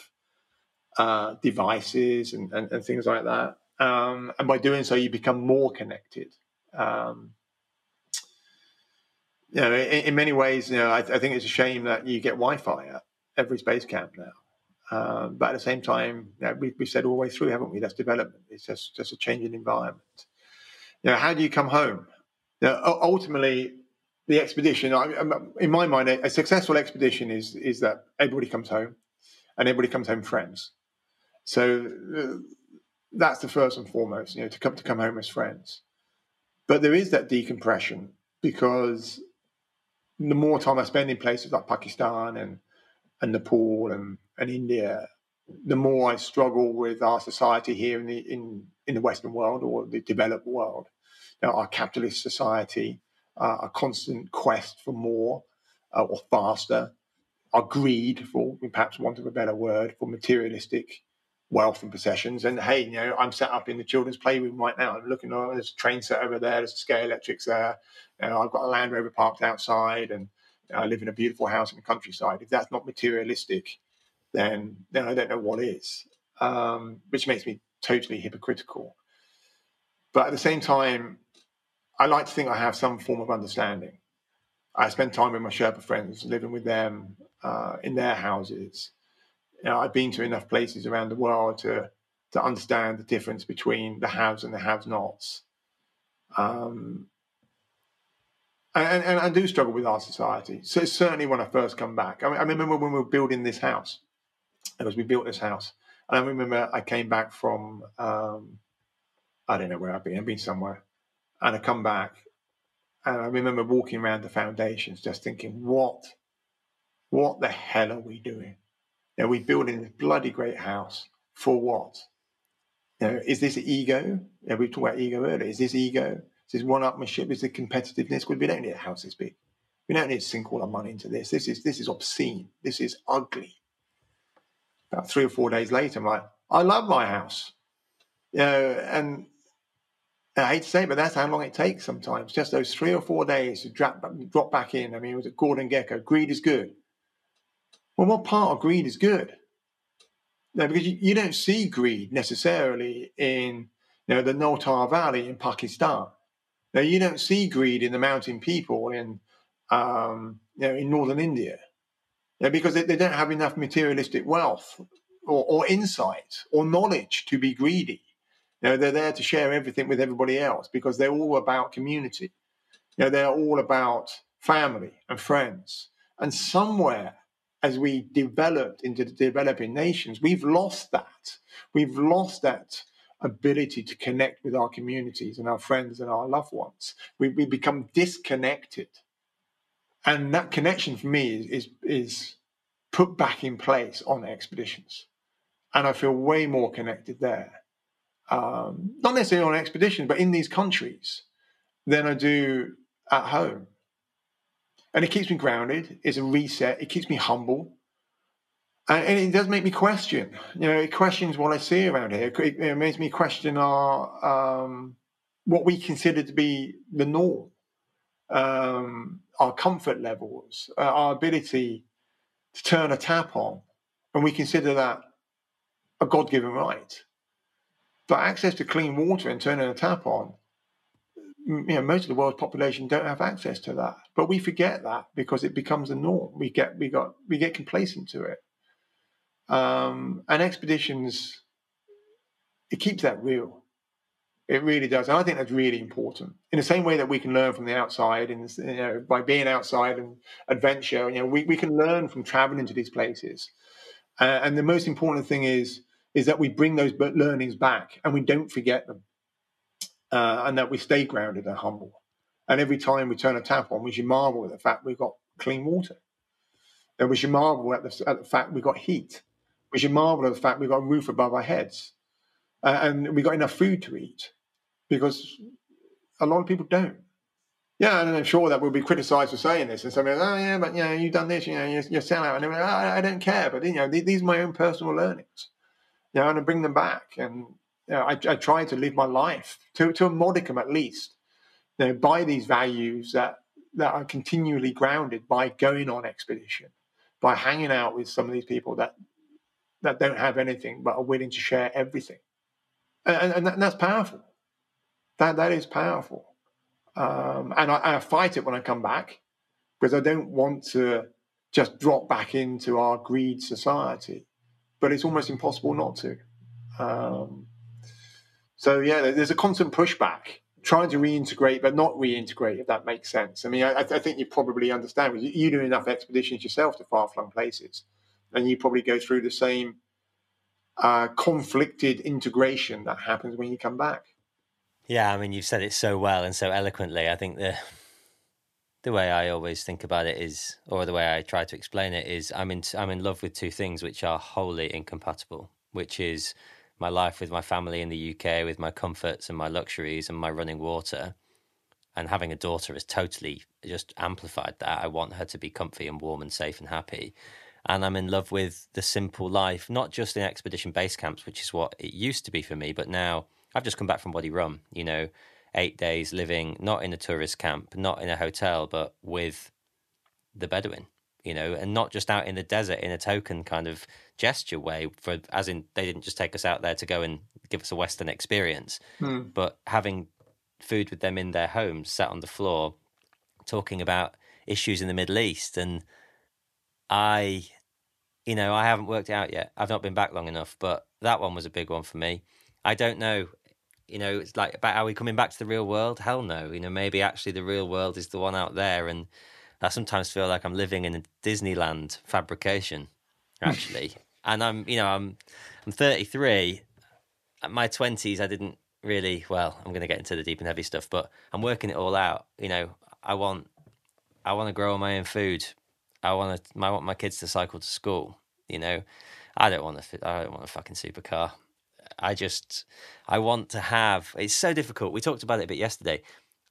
uh, devices and, and, and, things like that. Um, and by doing so, you become more connected. Um, you know, in, in many ways, you know, I, I, think it's a shame that you get Wi-Fi at every base camp now. Um, but at the same time, you know, we, have said all the way through, haven't we? That's development. It's just just a changing environment. You know, how do you come home? You know, ultimately, the expedition, in my mind, a, successful expedition is is that everybody comes home, and everybody comes home friends. So uh, that's the first and foremost. You know, to come to come home as friends. But there is that decompression because the more time I spend in places like Pakistan and and Nepal and, and India, the more I struggle with our society here in the in, in the Western world or the developed world. Now, our capitalist society, uh, a constant quest for more uh, or faster, our greed, for perhaps want of a better word, for materialistic wealth and possessions. And hey, you know, I'm set up in the children's playroom right now. I'm looking, oh, there's a train set over there, there's a Scalextric there. You know, I've got a Land Rover parked outside, and I live in a beautiful house in the countryside. If that's not materialistic, then then I don't know what is. Um, which makes me totally hypocritical. But at the same time, I like to think I have some form of understanding. I spend time with my Sherpa friends, living with them uh, in their houses you know, I've been to enough places around the world to to understand the difference between the haves and the have-nots. Um, and, and, I do struggle with our society. So certainly when I first come back, I, mean, I remember when we were building this house, because we built this house, and I remember I came back from um, I don't know where I've been. I've been somewhere, and I come back, and I remember walking around the foundations, just thinking, what, what the hell are we doing? You know, we're building this bloody great house for what? You know, is this ego? You know, we talked about ego earlier. Is this ego? Is this one-upmanship? Is it competitiveness? We don't need a house this big. We don't need to sink all our money into this. This is this is obscene. This is ugly. About three or four days later, I'm like, I love my house. You know, and I hate to say it, but that's how long it takes sometimes. Just those three or four days to drop, drop back in. I mean, it was a Gordon Gekko. Greed is good. Well, what part of greed is good? No, because you, you don't see greed necessarily in you know the Naltar Valley in Pakistan. Now you don't see greed in the mountain people in um, you know in northern India, you know, because they, they, don't have enough materialistic wealth or, or, insight or knowledge to be greedy. You know, they're there to share everything with everybody else because they're all about community. You know, they're all about family and friends. And somewhere as we developed into the developing nations, we've lost that. We've lost that ability to connect with our communities and our friends and our loved ones. We, we become disconnected. and that connection for me is, is, is put back in place on expeditions, and I feel way more connected there. Um, not necessarily on expeditions, but in these countries than I do at home. And it keeps me grounded. It's a reset. It keeps me humble. And, and it does make me question. You know, it questions what I see around here. It, it makes me question our um, what we consider to be the norm, um, our comfort levels, uh, our ability to turn a tap on, and we consider that a God-given right. But access to clean water and turning a tap on you know, most of the world's population don't have access to that, but we forget that because it becomes the norm. We get we got we get complacent to it, um, and expeditions it keeps that real. It really does, and I think that's really important. In the same way that we can learn from the outside, and you know, by being outside and adventure, you know, we, we can learn from traveling to these places. Uh, and the most important thing is is that we bring those learnings back and we don't forget them uh, and that we stay grounded and humble. And every time we turn a tap on, we should marvel at the fact we've got clean water. And we should marvel at the, at the fact we've got heat. We should marvel at the fact we've got a roof above our heads. Uh, and we've got enough food to eat because a lot of people don't. Yeah, and I'm sure that we'll be criticised for saying this, and somebody, oh yeah, but you know, you've done this, you know, you're, you're sellout, and like, oh, I don't care, but you know, these are my own personal learnings, you know, and I bring them back, and you know, I, I try to live my life to, to a modicum at least, you know, by these values that, that are continually grounded by going on expedition, by hanging out with some of these people that that don't have anything but are willing to share everything, and, and, and that's powerful. That that is powerful, um, and I, I fight it when I come back because I don't want to just drop back into our greed society, but it's almost impossible not to. Um, so yeah, there's a constant pushback trying to reintegrate, but not reintegrate, if that makes sense. I mean, I, I think you probably understand. You, do enough expeditions yourself to far-flung places, and you probably go through the same uh, conflicted integration that happens when you come back. Yeah, I mean, you've said it so well and so eloquently. I think the the way I always think about it is, or the way I try to explain it is, I'm in I'm in love with two things which are wholly incompatible, which is my life with my family in the UK, with my comforts and my luxuries and my running water. And having a daughter has totally just amplified that. I want her to be comfy and warm and safe and happy. And I'm in love with the simple life, not just in expedition base camps, which is what it used to be for me, but now I've just come back from Wadi Rum, you know, eight days living not in a tourist camp, not in a hotel, but with the Bedouin you know, and not just out in the desert in a token kind of gesture way for as in they didn't just take us out there to go and give us a western experience mm. but having food with them in their homes sat on the floor talking about issues in the middle east. And i you know i haven't worked it out yet. I've not been back long enough but that one was a big one for me. I don't know you know it's like about are we coming back to the real world? Hell no. You know maybe actually the real world is the one out there and I sometimes feel like I'm living in a Disneyland fabrication, actually. [LAUGHS] and I'm, you know, I'm, I'm 33. At my 20s, I didn't really. Well, I'm going to get into the deep and heavy stuff, but I'm working it all out. You know, I want, I want to grow my own food. I want to. I want my kids to cycle to school. You know, I don't want to. I don't want a fucking supercar. I just, I want to have. It's so difficult. We talked about it a bit yesterday.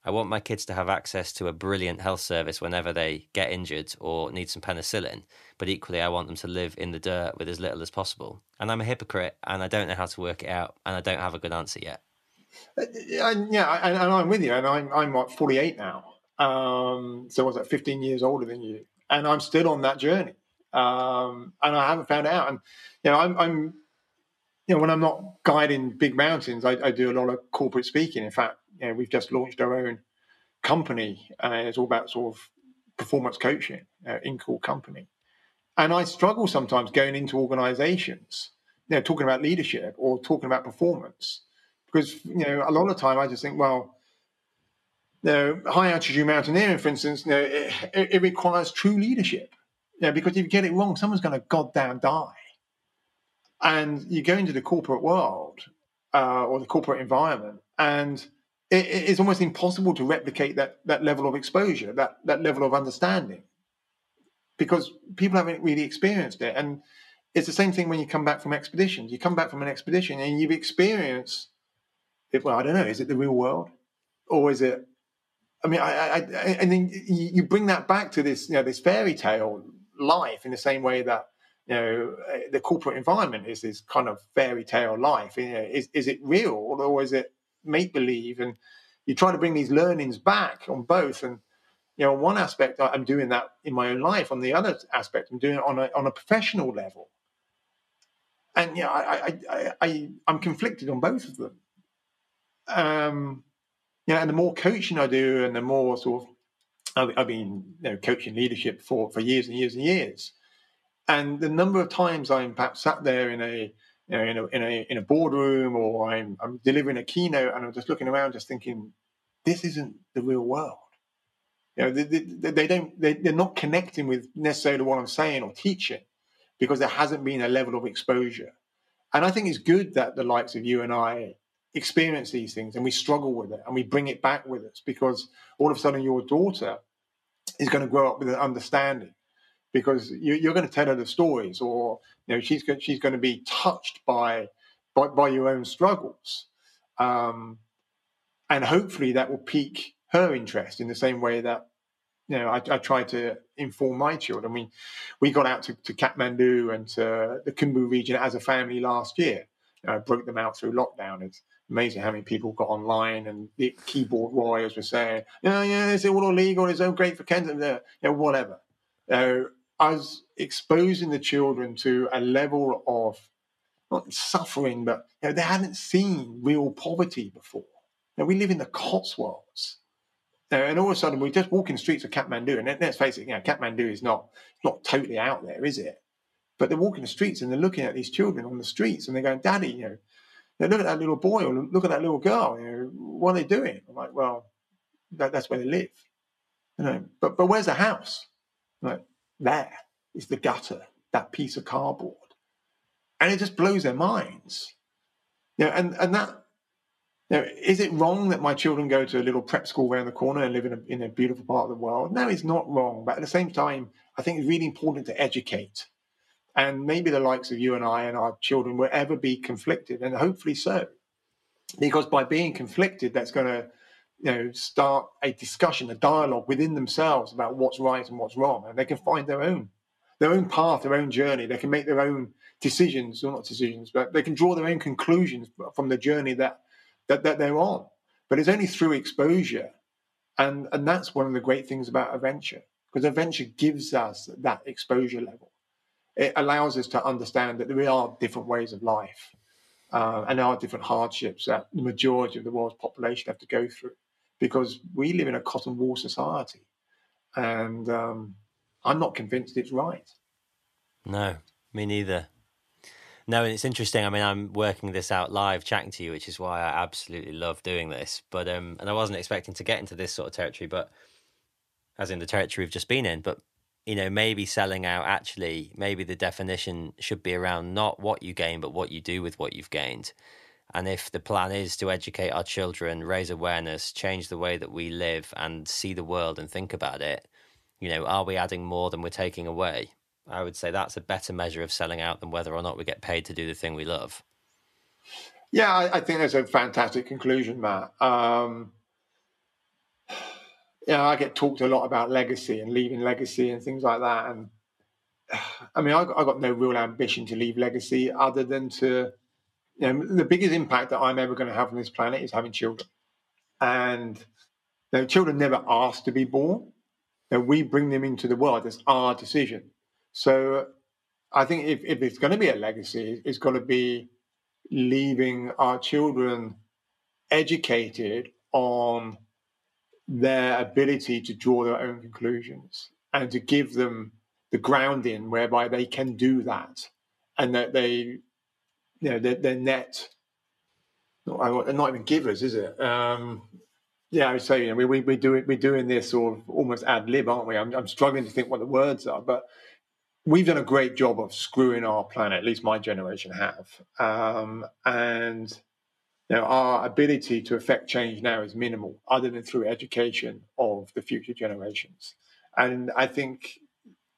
I want my kids to have access to a brilliant health service whenever they get injured or need some penicillin. But equally, I want them to live in the dirt with as little as possible. And I'm a hypocrite and I don't know how to work it out and I don't have a good answer yet. Uh, yeah, and, I'm with you. And I'm, I'm what, 48 now. Um, so I was like 15 years older than you. And I'm still on that journey. Um, and I haven't found out. And, you know, I'm, I'm you know, when I'm not guiding big mountains, I, I do a lot of corporate speaking. In fact, we've just launched our own company. Uh, it's all about sort of performance coaching, uh, in-call company. And I struggle sometimes going into organizations, you know, talking about leadership or talking about performance, because, you know, a lot of time I just think, well, you know, high altitude mountaineering, for instance, you know, it, it requires true leadership. You know, because if you get it wrong, someone's going to goddamn die. And you go into the corporate world uh, or the corporate environment, and it, it's almost impossible to replicate that that level of exposure, that that level of understanding, because people haven't really experienced it. And it's the same thing when you come back from expeditions. You come back from an expedition and you've experienced it. Well, I don't know. Is it the real world, or is it? I mean, I, I, I and then you bring that back to this, you know, this fairy tale life in the same way that you know the corporate environment is this kind of fairy tale life. You know, is is it real or is it make believe? And you try to bring these learnings back on both. And you know, on one aspect I'm doing that in my own life. On the other aspect, I'm doing it on a on a professional level. And yeah, I, I, I, I I'm conflicted on both of them. Um, yeah, and the more coaching I do, and the more sort of I've, I've been you know, coaching leadership for for years and years and years, and the number of times I'm perhaps sat there in a you know, in a in a in a boardroom or I'm I'm delivering a keynote and I'm just looking around, just thinking, this isn't the real world. You know, they, they, they don't they, they're not connecting with necessarily what I'm saying or teaching because there hasn't been a level of exposure. And I think it's good that the likes of you and I experience these things and we struggle with it and we bring it back with us because all of a sudden your daughter is going to grow up with an understanding because you, are going to tell her the stories, or you know she's going, she's going to be touched by by, by your own struggles, um, and hopefully that will pique her interest in the same way that you know I, I try to inform my children. I mean, we got out to, to Kathmandu and to the Khumbu region as a family last year. I broke them out through lockdown. It's amazing how many people got online and the keyboard warriors were saying, "Yeah, yeah, it's all illegal. It's so great for Kenton." You whatever. Uh, us exposing the children to a level of not suffering, but you know, they hadn't seen real poverty before. Now, we live in the Cotswolds. Now, and all of a sudden, we're just walk in the streets of Kathmandu, and let's face it, you know, Kathmandu is not not totally out there, is it? But they're walking the streets and they're looking at these children on the streets, and they're going, "Daddy, you know, look at that little boy or look at that little girl. You know, what are they doing?" I'm like, "Well, that, that's where they live." You know, but but where's the house? Like, there is the gutter, that piece of cardboard. And it just blows their minds. You know, and, and that, you know, is it wrong that my children go to a little prep school around the corner and live in a, in a beautiful part of the world? No, it's not wrong. But at the same time, I think it's really important to educate. And maybe the likes of you and I and our children will ever be conflicted, and hopefully so. Because by being conflicted, that's going to you know start a discussion a dialogue within themselves about what's right and what's wrong and they can find their own their own path their own journey. They can make their own decisions or not decisions but they can draw their own conclusions from the journey that that, that they're on. But it's only through exposure and and that's one of the great things about adventure because adventure gives us that exposure level. It allows us to understand that there are different ways of life uh, and there are different hardships that the majority of the world's population have to go through because we live in a cotton wool society, and um, I'm not convinced it's right. No, me neither. No, and it's interesting. I mean, I'm working this out live, chatting to you, which is why I absolutely love doing this. But um, and I wasn't expecting to get into this sort of territory, but as in the territory we've just been in. But you know, maybe selling out. Actually, maybe the definition should be around not what you gain, but what you do with what you've gained. And if the plan is to educate our children, raise awareness, change the way that we live and see the world and think about it, you know, are we adding more than we're taking away? I would say that's a better measure of selling out than whether or not we get paid to do the thing we love. Yeah, I, think that's a fantastic conclusion, Matt. Um, yeah, I get talked a lot about legacy and leaving legacy and things like that. And [SIGHS] I mean, I, I got no real ambition to leave legacy other than to you know, the biggest impact that I'm ever going to have on this planet is having children. And you know, children never ask to be born. You know, we bring them into the world. It's our decision. So I think if, if it's going to be a legacy, it's going to be leaving our children educated on their ability to draw their own conclusions and to give them the grounding whereby they can do that and that they you know, they're, they're net. Not, not even givers, is it? Um, yeah, I would say you know, we, we, we do it, we're doing this sort of almost ad lib, aren't we? I'm, I'm struggling to think what the words are, but we've done a great job of screwing our planet. At least my generation have, um, and Now, our ability to affect change now is minimal, other than through education of the future generations. And I think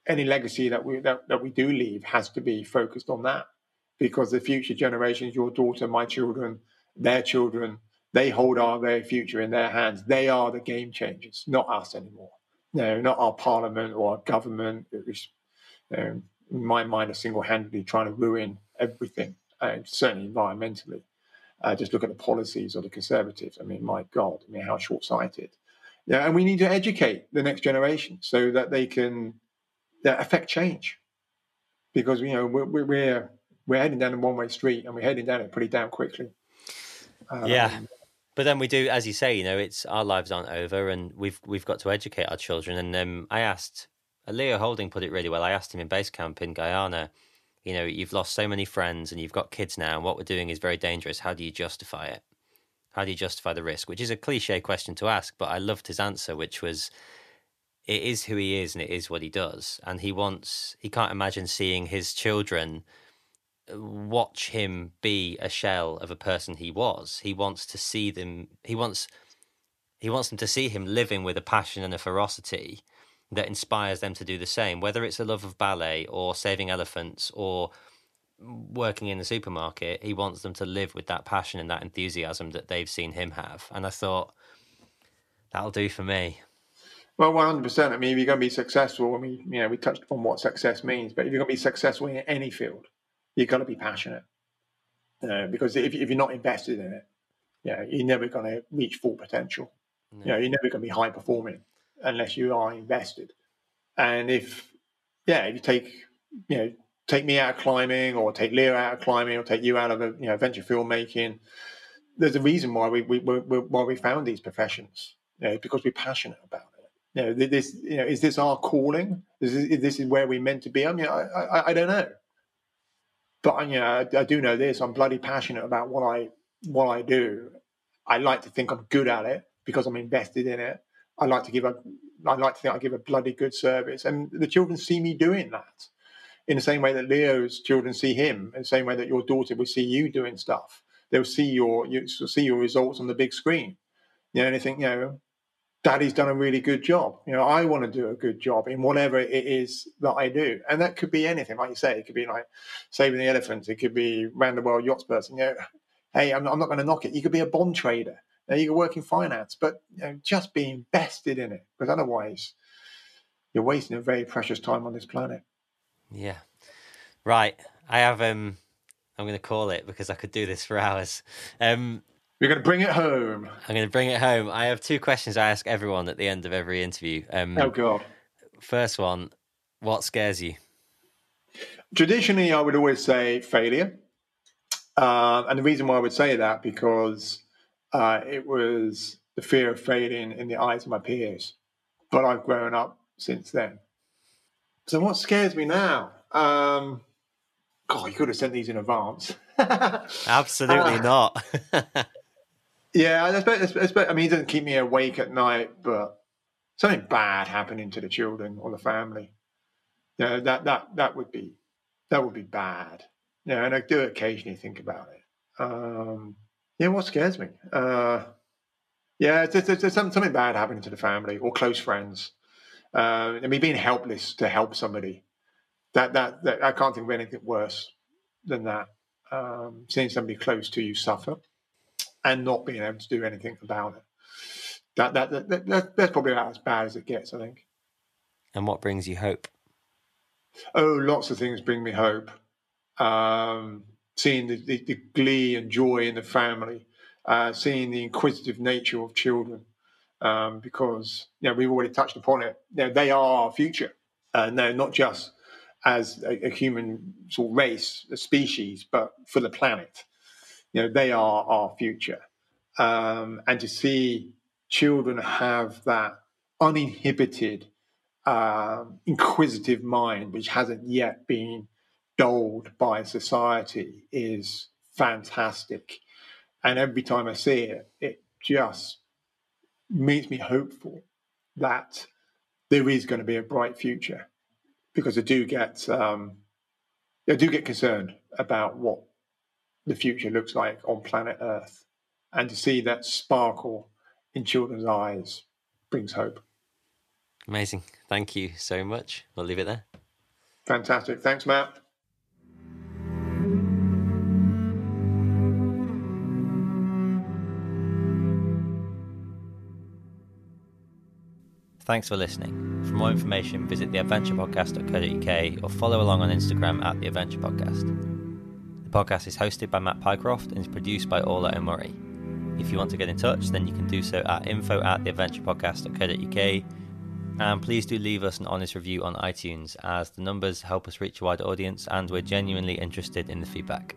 any legacy that we that, that we do leave has to be focused on that, because the future generations, your daughter, my children, their children, they hold our very future in their hands. They are the game changers, not us anymore. No, not our parliament or our government, which, you know, in my mind, are single-handedly trying to ruin everything, uh, certainly environmentally. Uh, just look at the policies of the Conservatives. I mean, my God, I mean, how short sighted. Yeah, and we need to educate the next generation so that they can affect change. Because, you know, we're, we're, we're heading down a one way street and we're heading down it pretty damn quickly. Um, yeah. But then we do, as you say, you know, it's our lives aren't over, and we've we've got to educate our children. And um, I asked Leo Houlding put it really well. I asked him in base camp in Guyana, you know, you've lost so many friends and you've got kids now, and what we're doing is very dangerous. How do you justify it? How do you justify the risk? Which is a cliche question to ask, but I loved his answer, which was it is who he is and it is what he does. And he wants, he can't imagine seeing his children watch him be a shell of a person he was. He wants to see them, he wants, he wants them to see him living with a passion and a ferocity that inspires them to do the same, whether it's a love of ballet or saving elephants or working in the supermarket. He wants them to live with that passion and that enthusiasm that they've seen him have. And I thought, that'll do for me. Well, one hundred percent. I mean, if you're going to be successful, I mean, you know, we touched upon what success means, but if you're going to be successful in any field, you've got to be passionate. Uh, because if, if you're not invested in it, yeah, you're never going to reach full potential. No. You know, you're never going to be high performing unless you are invested. And if, yeah, if you take, you know, take me out of climbing, or take Leo out of climbing, or take you out of, a, you know, venture filmmaking, there's a reason why we, we, we why we found these professions. You know, because we're passionate about it. You know, this, you know, is this our calling? Is this, is this is where we're meant to be? I mean, I, I, I don't know, but you know, I, I do know this. I'm bloody passionate about what I what I do. I like to think I'm good at it because I'm invested in it. I like to give a, I like to think I give a bloody good service, and the children see me doing that in the same way that Leo's children see him, in the same way that your daughter will see you doing stuff. They'll see your, you see your results on the big screen. You know, and they think, you know, daddy's done a really good job. You know, I want to do a good job in whatever it is that I do. And that could be anything, like you say, it could be like saving the elephants, it could be round the world yachts person. You know, hey, I'm not, I'm not going to knock it. You could be a bond trader. You, know, you can work in finance, but you know, just be invested in it because otherwise you're wasting a very precious time on this planet. Yeah. Right. I have um I'm going to call it because I could do this for hours. Um you're going to bring it home. I'm going to bring it home. I have two questions I ask everyone at the end of every interview. Um, oh God! First one: What scares you? Traditionally, I would always say failure, uh, and the reason why I would say that because uh, it was the fear of failing in the eyes of my peers. But I've grown up since then. So what scares me now? Um, God, you could have sent these in advance. [LAUGHS] Absolutely uh, not. [LAUGHS] Yeah, I, suppose, I, suppose, I mean, it doesn't keep me awake at night, but something bad happening to the children or the family. Yeah, that that that would be that would be bad. Yeah, and I do occasionally think about it. Um, yeah, what scares me? Uh, yeah, there's, something bad happening to the family or close friends. Uh, I mean, being helpless to help somebody. That, that that I can't think of anything worse than that. Um, seeing somebody close to you suffer and not being able to do anything about it. That, that, that, that that's probably about as bad as it gets, I think. And what brings you hope? Oh, lots of things bring me hope. Um, seeing the, the, the, glee and joy in the family, uh, seeing the inquisitive nature of children, um, because you know we've already touched upon it. You know, they are our future. Uh, no, not just as a, a, human sort of race, a species, but for the planet you know, they are our future. Um, and to see children have that uninhibited, um, inquisitive mind, which hasn't yet been dulled by society, is fantastic. And every time I see it, it just makes me hopeful that there is going to be a bright future because I do get um, I do get concerned about what the future looks like on planet Earth. and to see that sparkle in children's eyes brings hope. Amazing. Thank you so much. We'll leave it there. Fantastic. Thanks, Matt. Thanks for listening. For more information, visit theadventurepodcast.co.uk or follow along on Instagram at The Adventure The podcast is hosted by Matt Pycroft and is produced by Orla O'Murray. If you want to get in touch, then you can do so at info at theadventurepodcast.co.uk. And please do leave us an honest review on iTunes, as the numbers help us reach a wider audience and we're genuinely interested in the feedback.